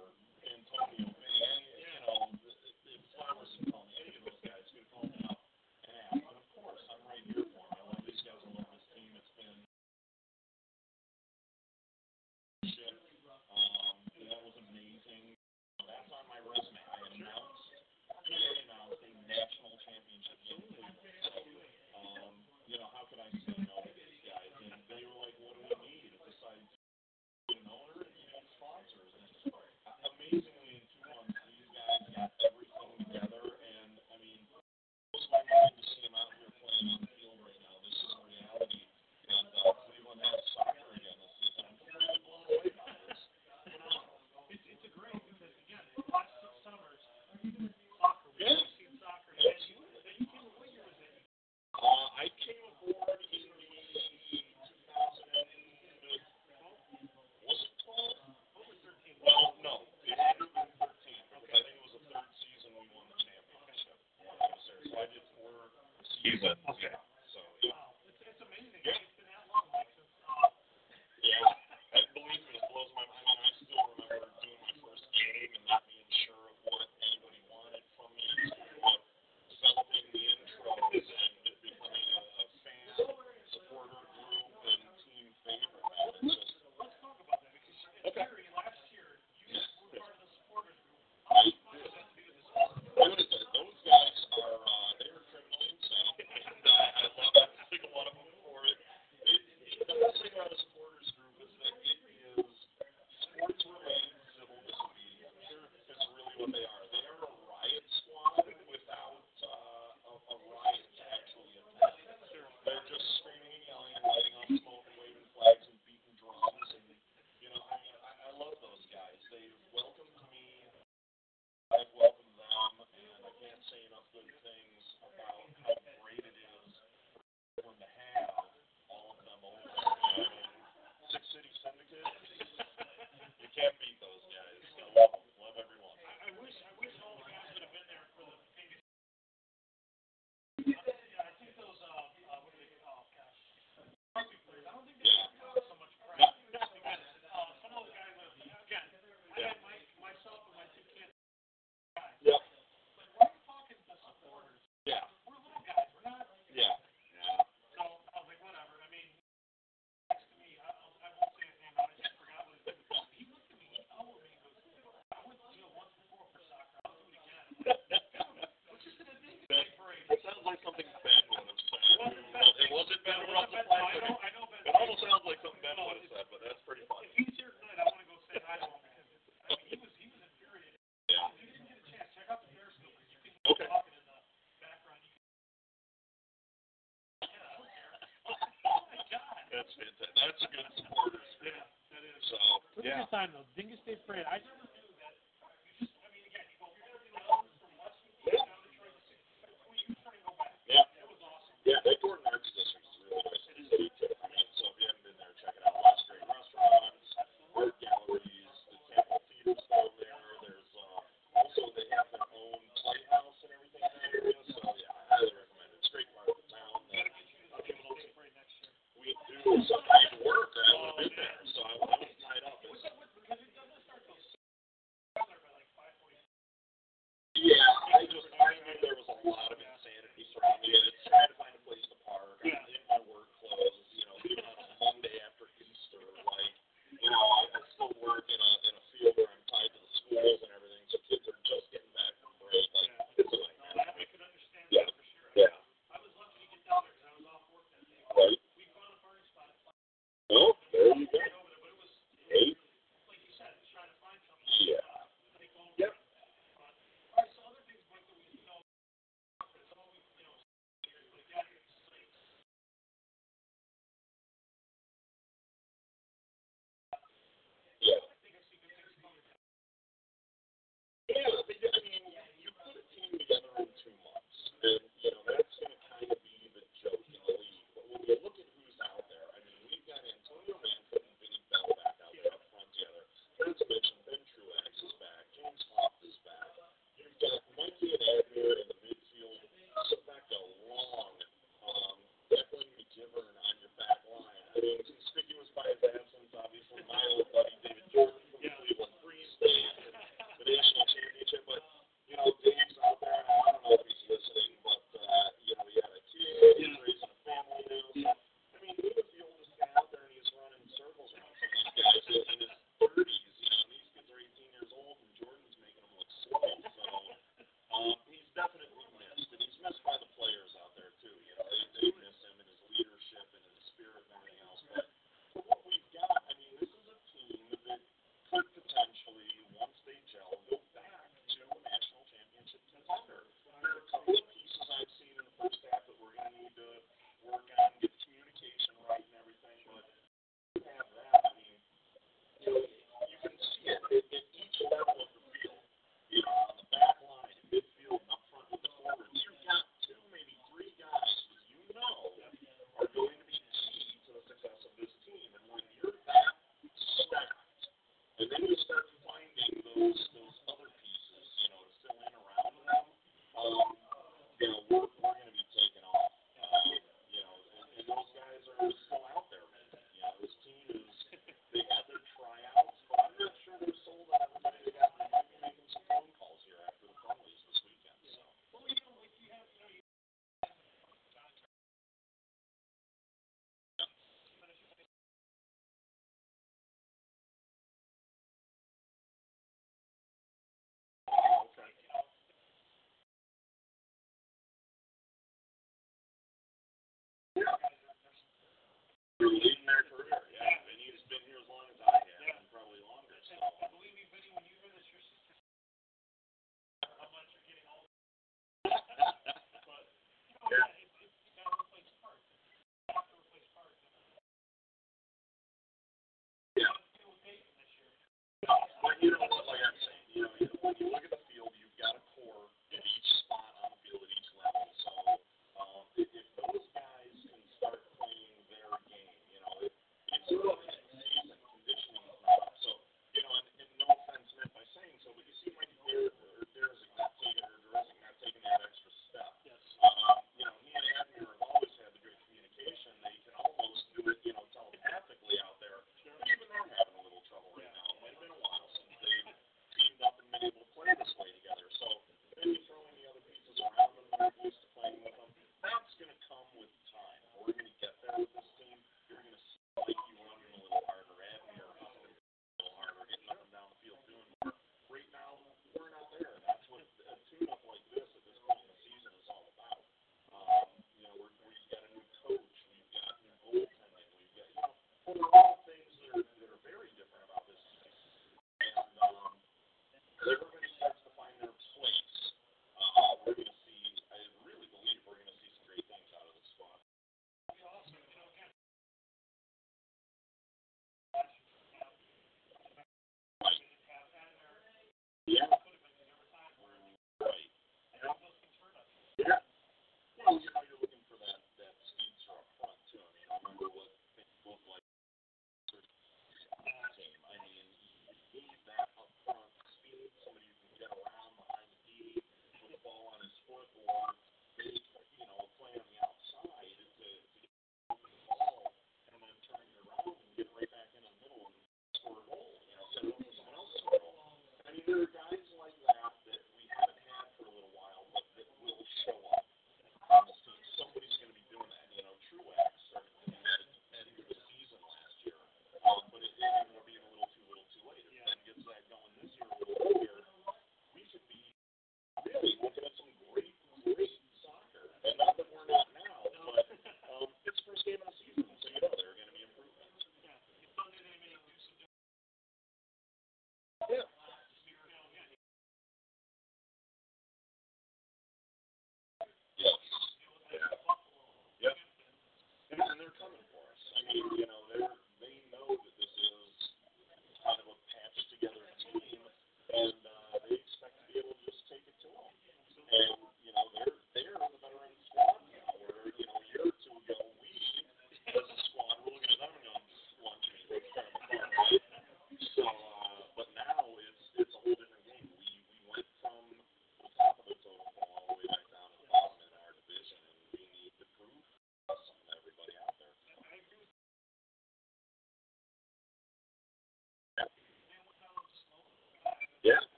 something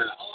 Yeah.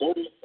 30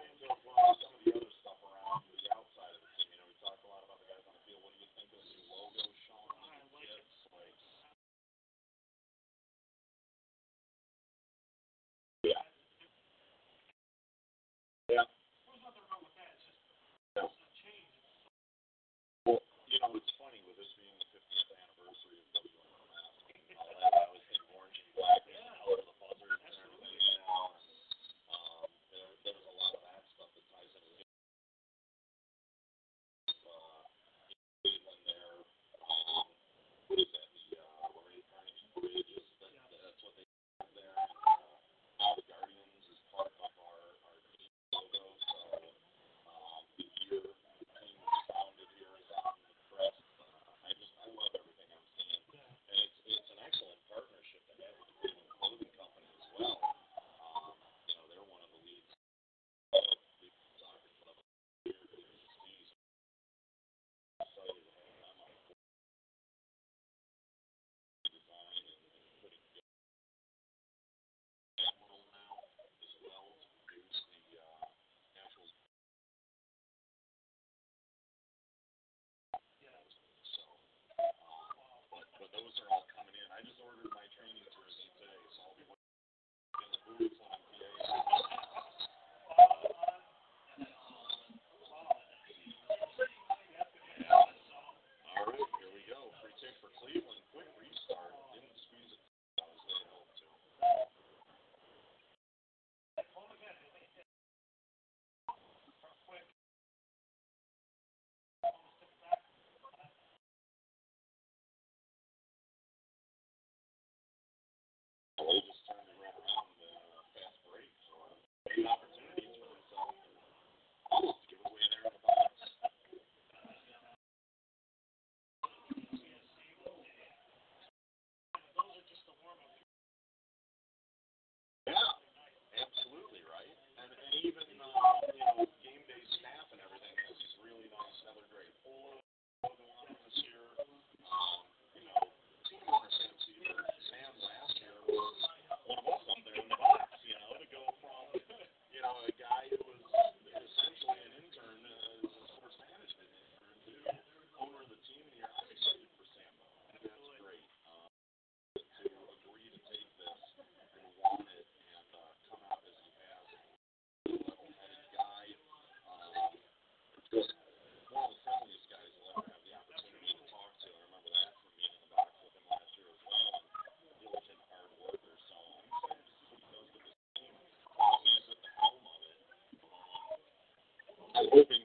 just ordered my open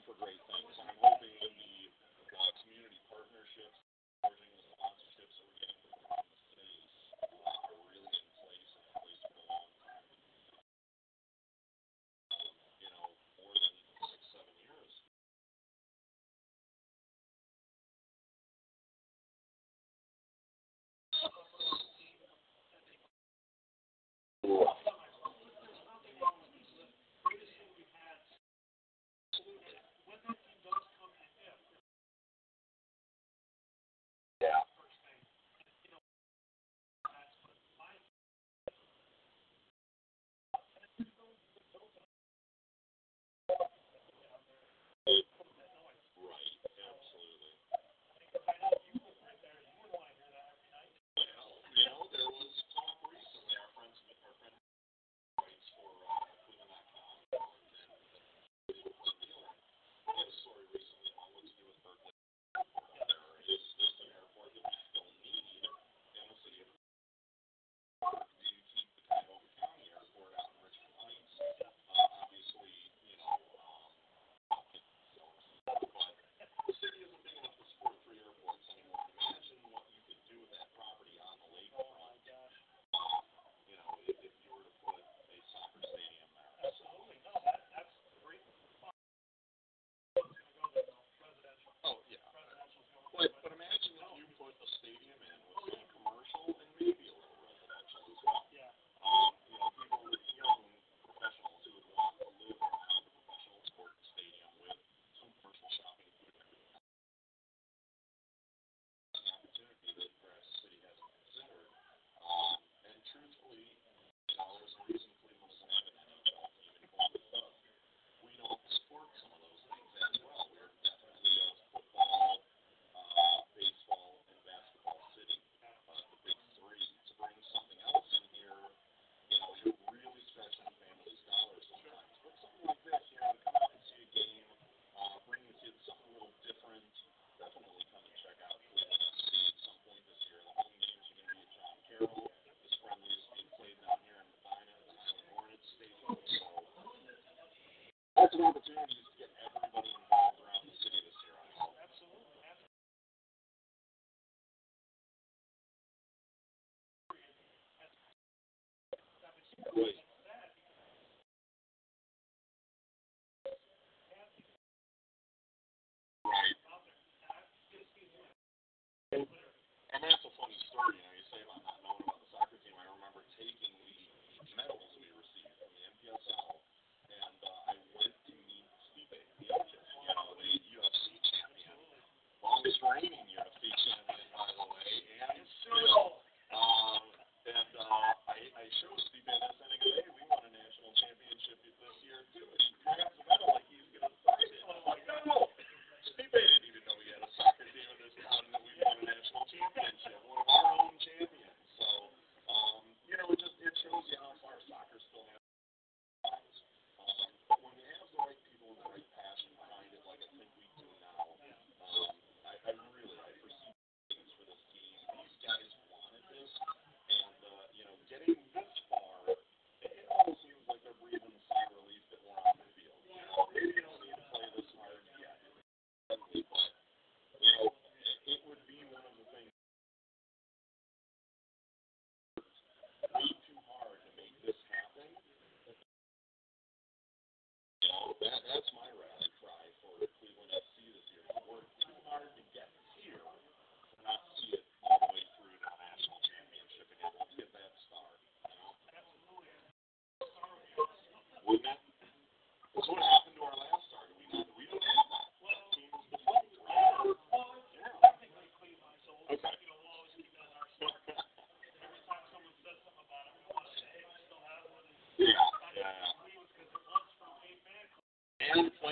lots of opportunities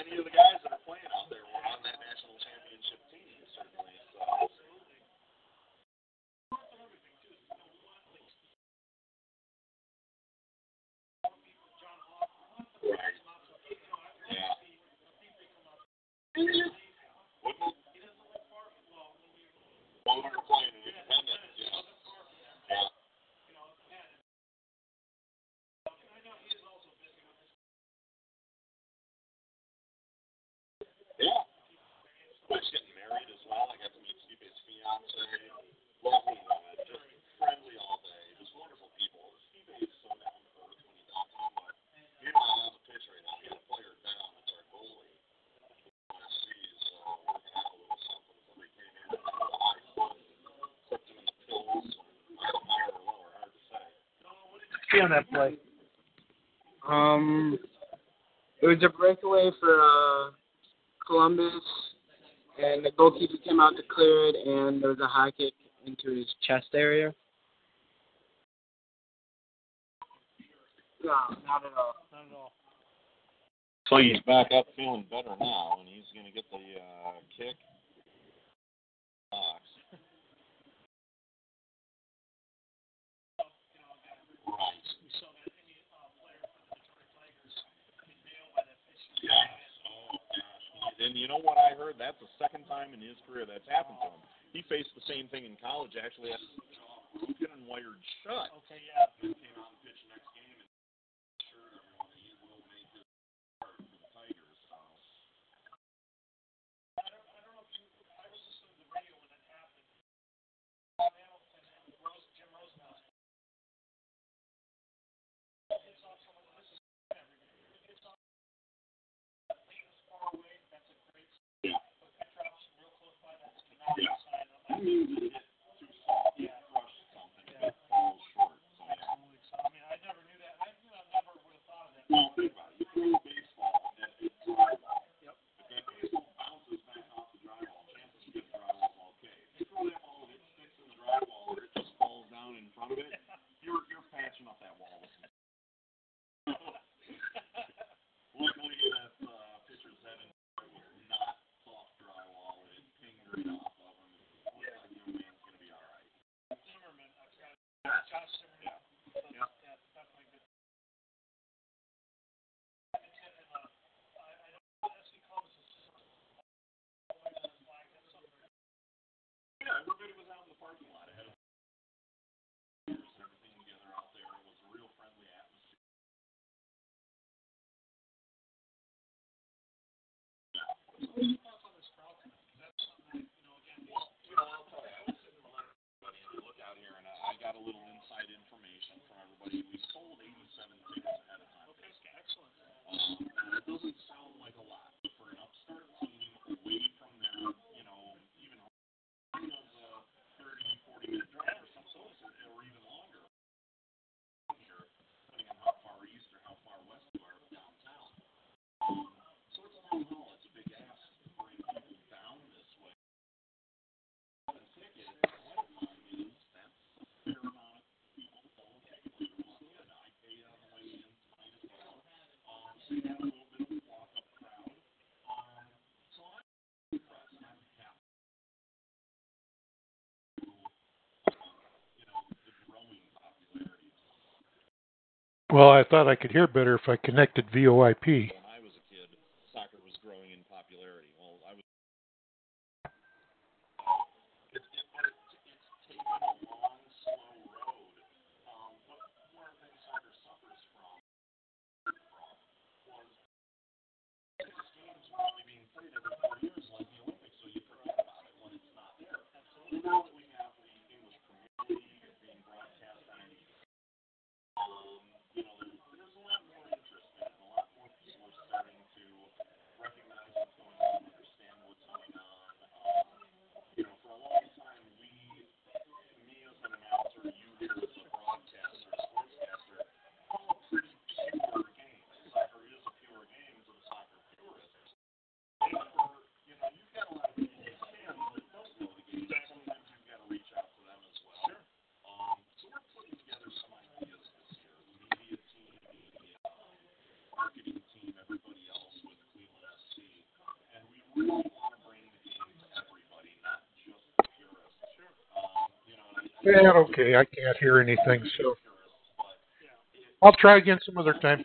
any of the guys? see on that play? Um, it was a breakaway for uh, Columbus, and the goalkeeper came out to clear it, and there was a high kick into his chest area. No, not at all. Not at all. So he's back up feeling better now, and he's going to get the uh, kick. And you know what I heard? That's the second time in his career that's happened to him. He faced the same thing in college. Actually, had broken and wired shut. Okay, yeah. Well, I thought I could hear better if I connected VoIP. Yeah, okay. I can't hear anything, so I'll try again some other time.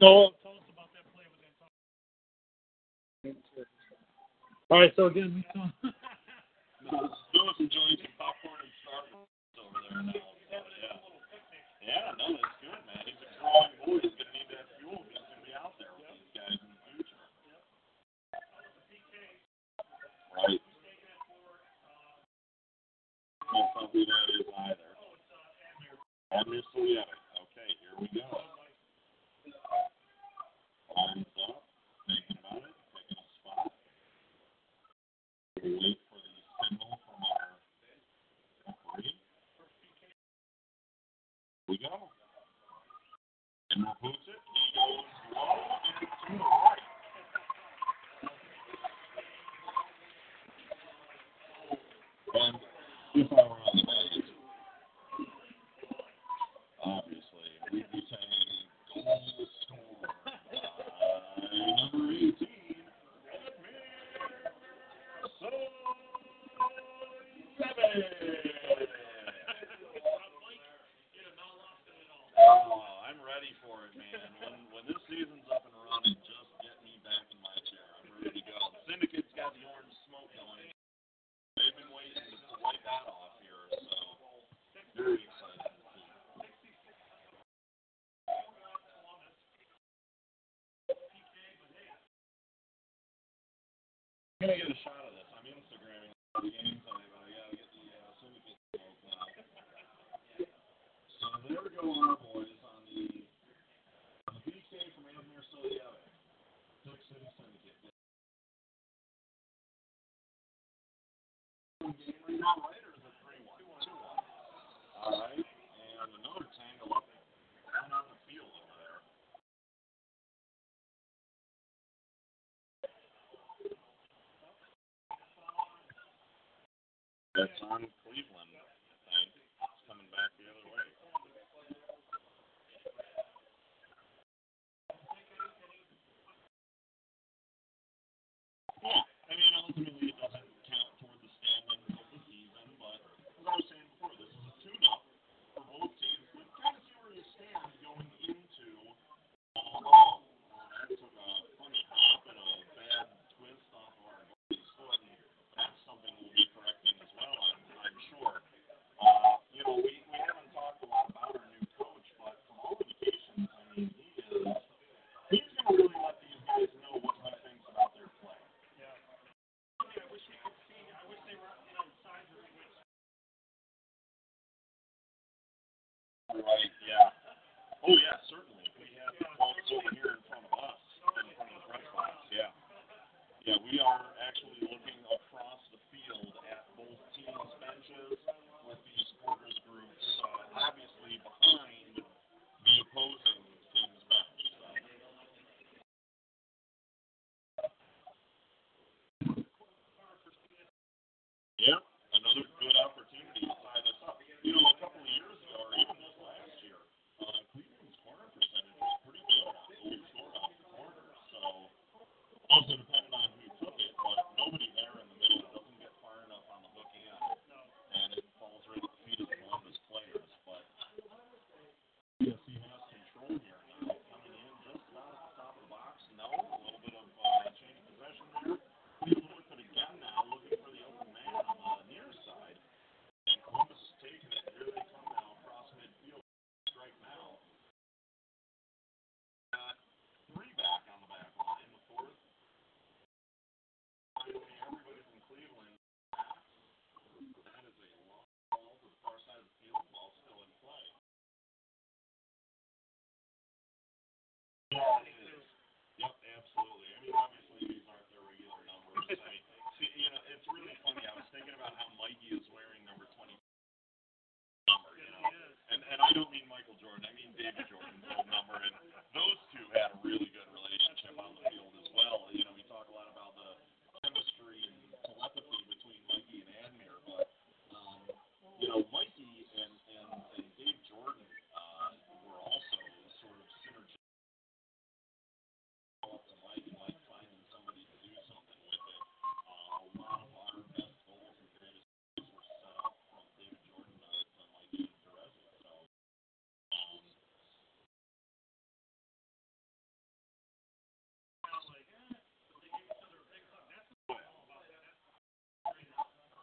No, tell us about that play with Antonio. All right, so again, we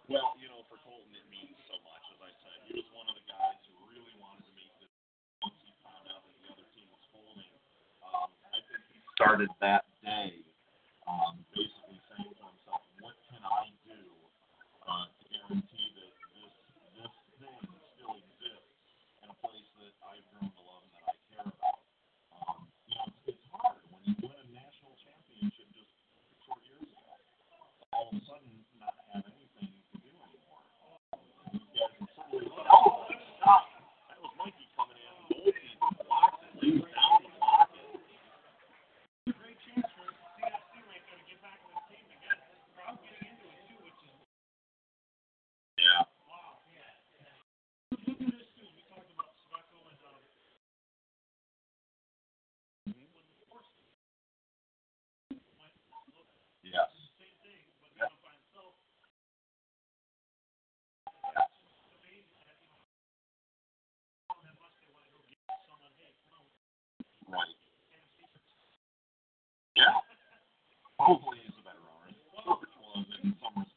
Well, you know, for Colton, it means so much. As I said, he was one of the guys who really wanted to make this. Once he found out that the other team was folding, um, I think he started that hopefully is a better owner. George was in some respects.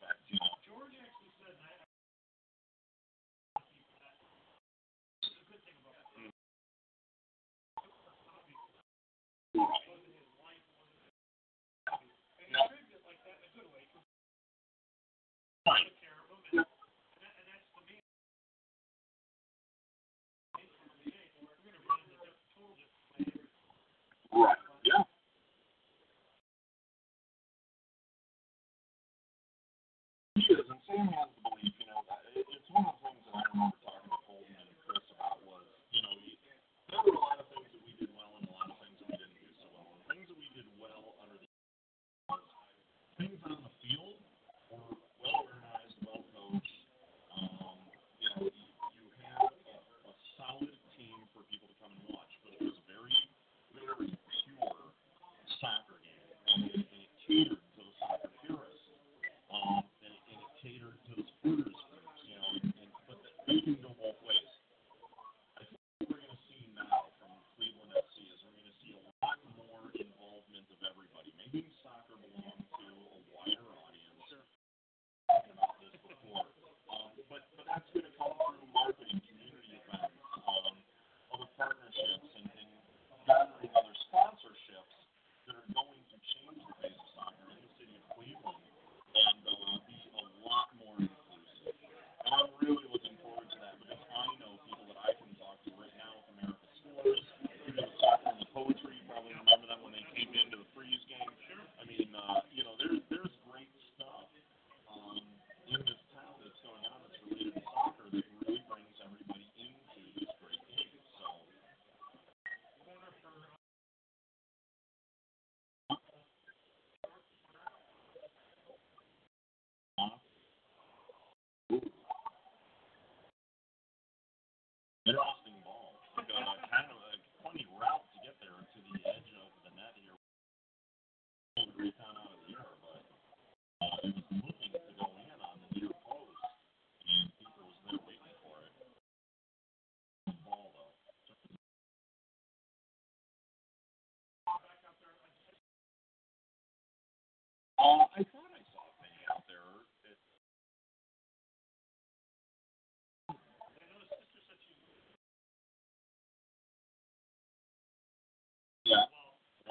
Yeah.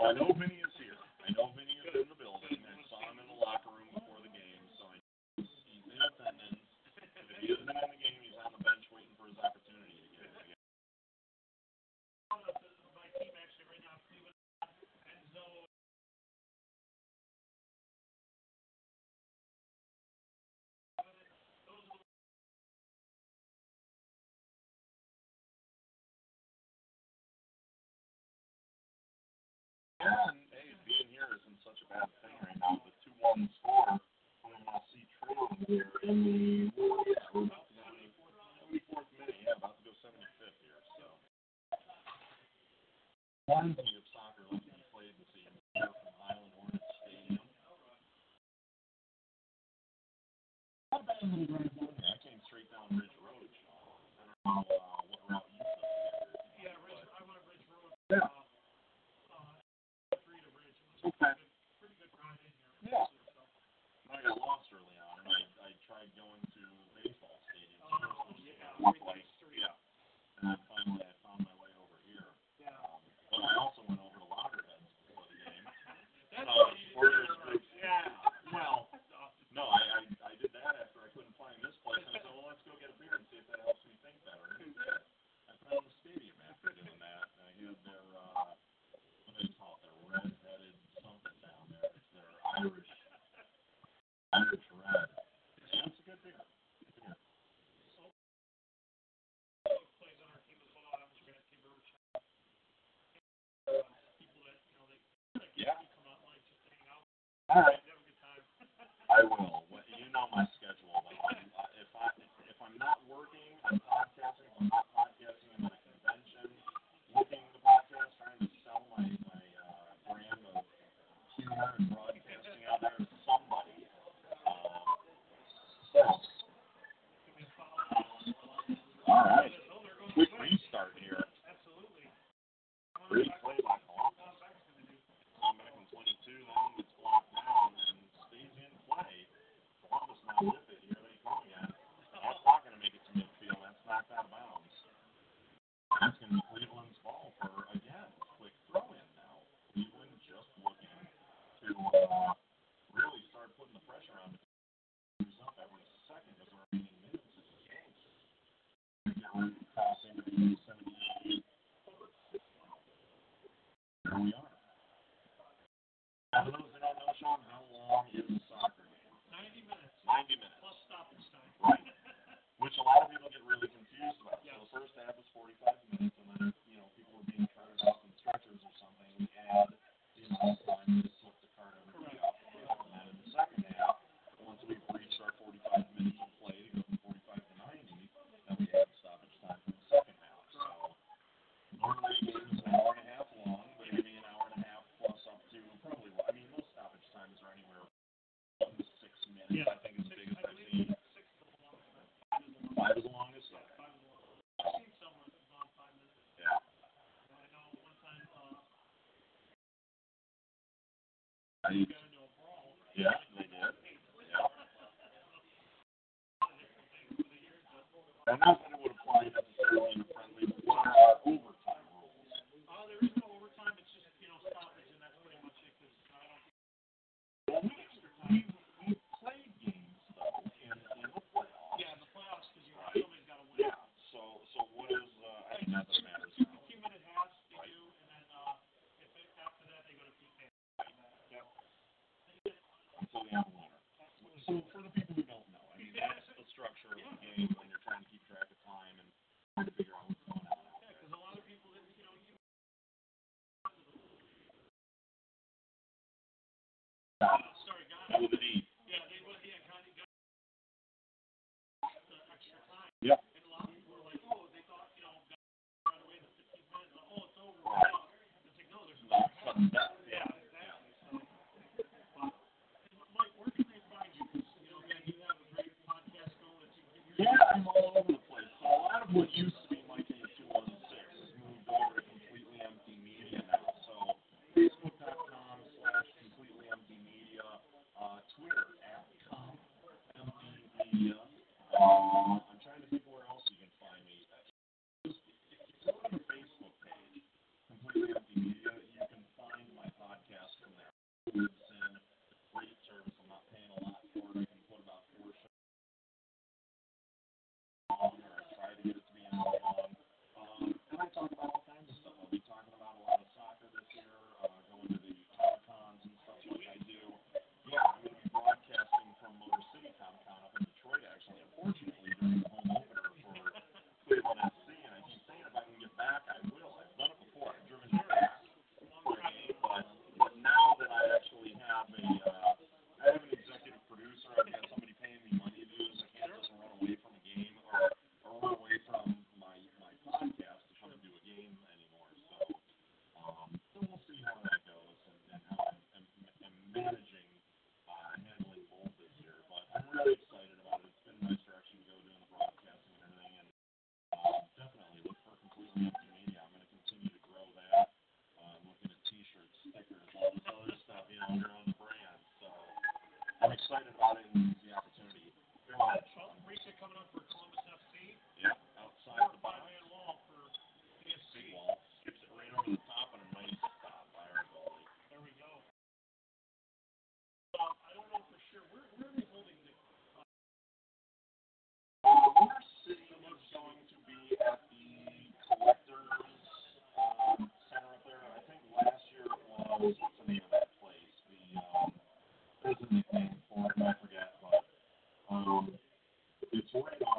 I know many on the score when I see Truman here in the yeah, we're about to go 74th minute. Yeah, about to go 75th here. So plenty of soccer left to be played this evening here from Island Hornets Stadium. I came straight down Ridge Road. I don't know. one place. All right. broaden the opportunity. Yeah, Sean coming up for Columbus FC. Yeah, outside the box. Ryan Wall for PSC. Wall. Skips it right over the top on a nice stop by our goalie. There we go. Uh, I don't know for sure. Where, where are they holding the... Uh, Winter City um, it's right on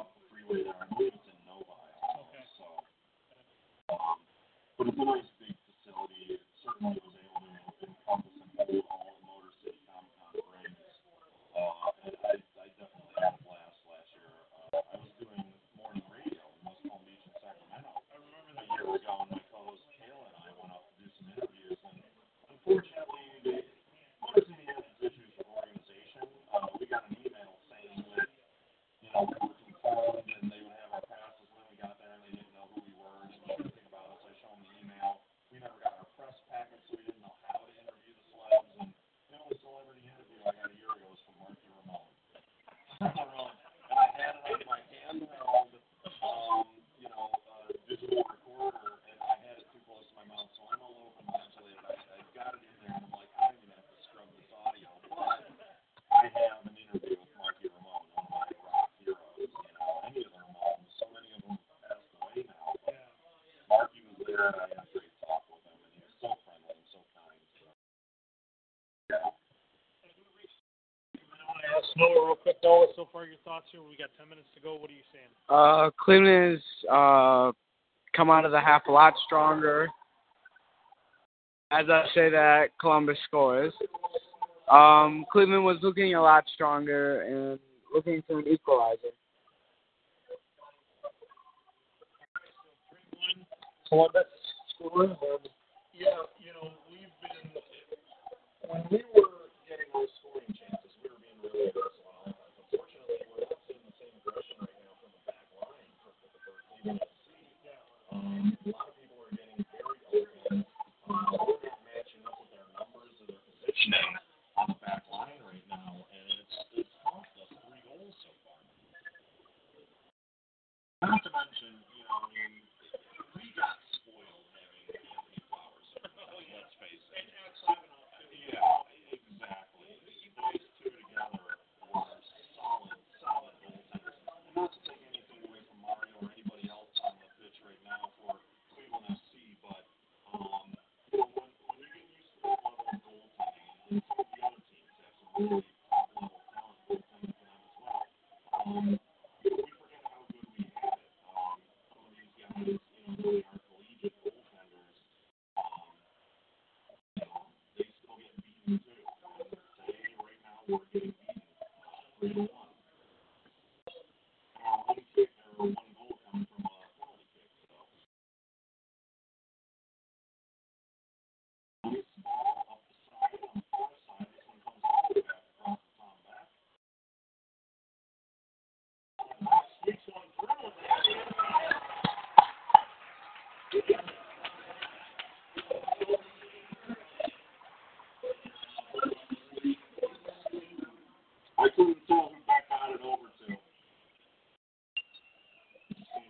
sure real quick, Noah, so far your thoughts here. We got 10 minutes to go. What are you saying? Uh, Cleveland has uh, come out of the half a lot stronger. As I say that, Columbus scores. Um, Cleveland was looking a lot stronger and looking for an equalizer. Columbus. Um, yeah, you know, we've been when we were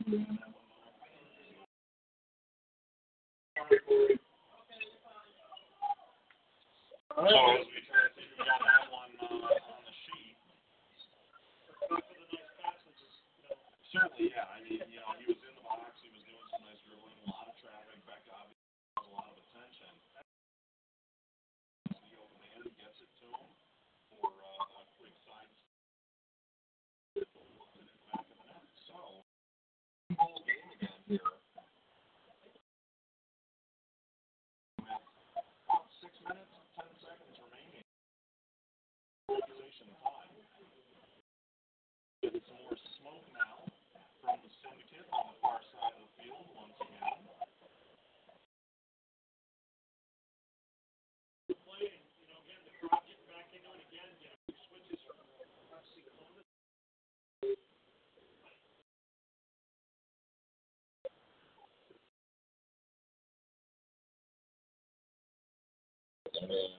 Mm-hmm. All right. Amen.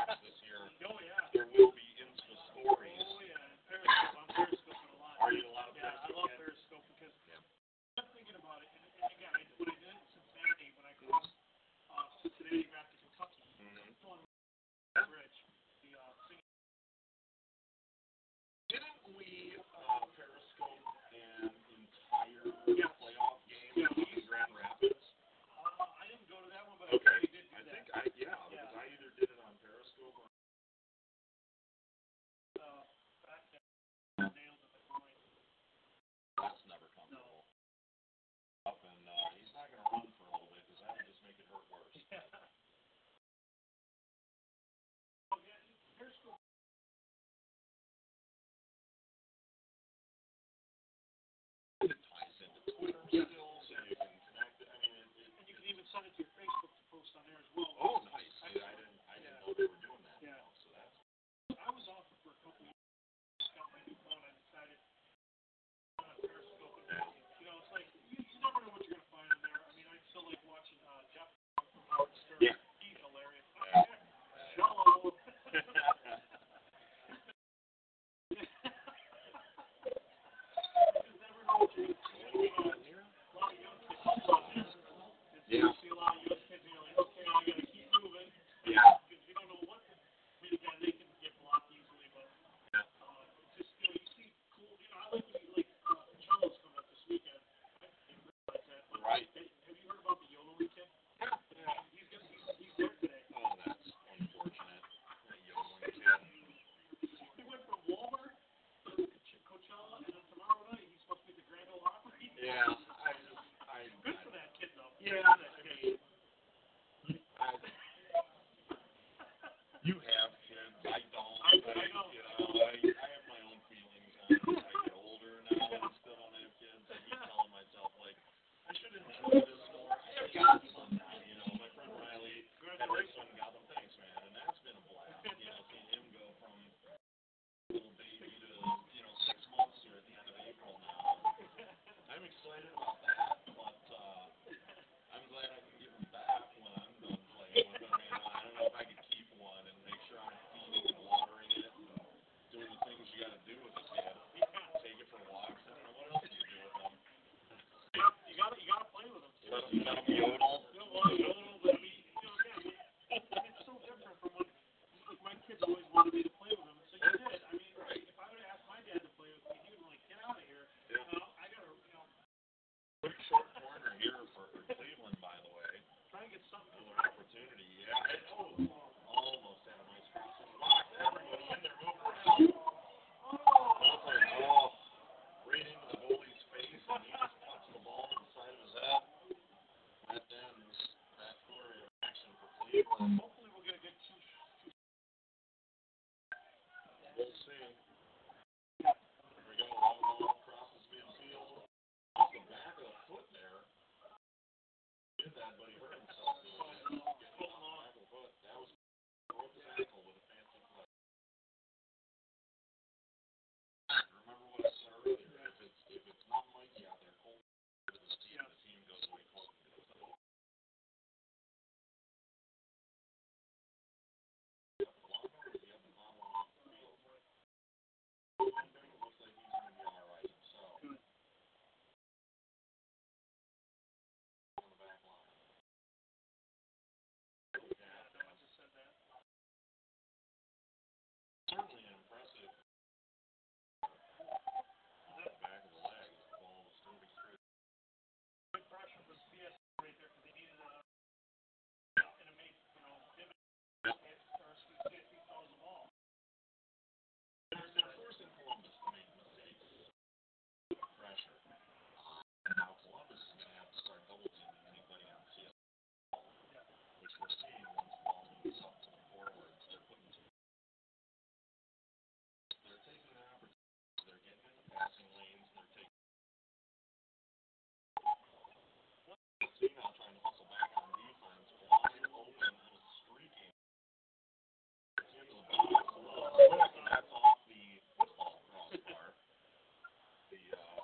よいしょ。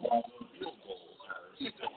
The uh, field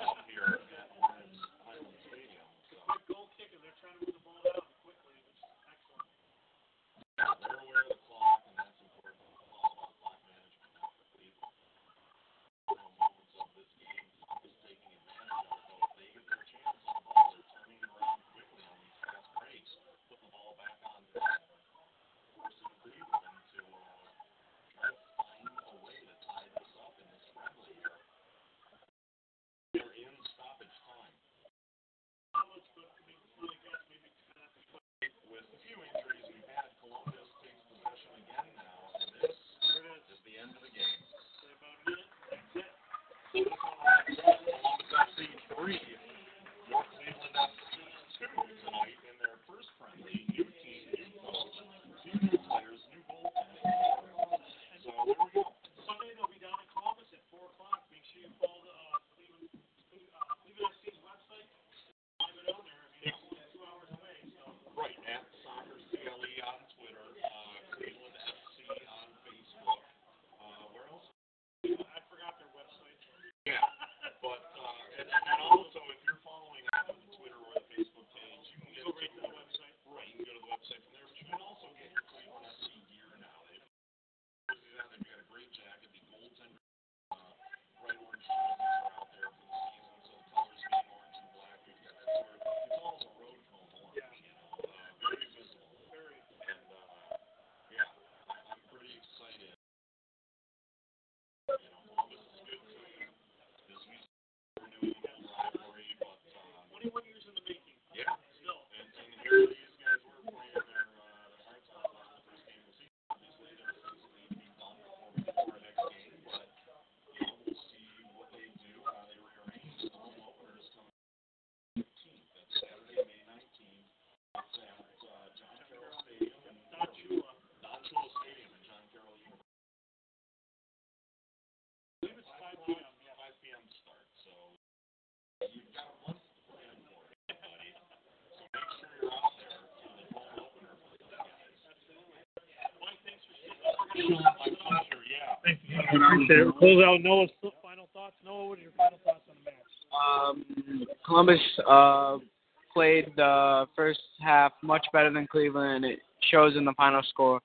appreciate it. Close out Noah's final thoughts. Noah, what are your final thoughts on the match? Um, Columbus uh, played the first half much better than Cleveland. It shows in the final score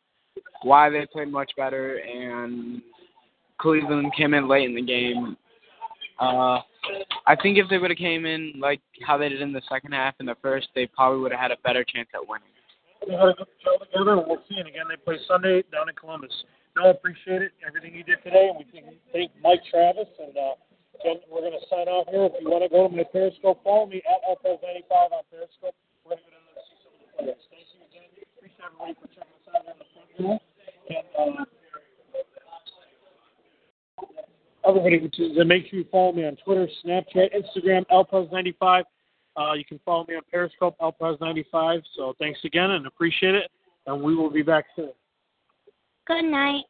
why they played much better, and Cleveland came in late in the game. Uh, I think if they would have came in like how they did in the second half in the first, they probably would have had a better chance at winning. They had a good show together, and we'll see. And again, they play Sunday down in Columbus. Noah, appreciate it, everything you did today, and we thank, Mike Travis. And uh, again, we're going to sign off here. If you want to go to my Periscope, follow me at LPS95 on Periscope. We're going to see some of the players. Thank you again. Appreciate everybody for checking us out in the front row. And uh, everybody, make sure you follow me on Twitter, Snapchat, Instagram, LPS95. Uh, you can follow me on Periscope, LPS95. So thanks again and appreciate it. And we will be back soon. Good night.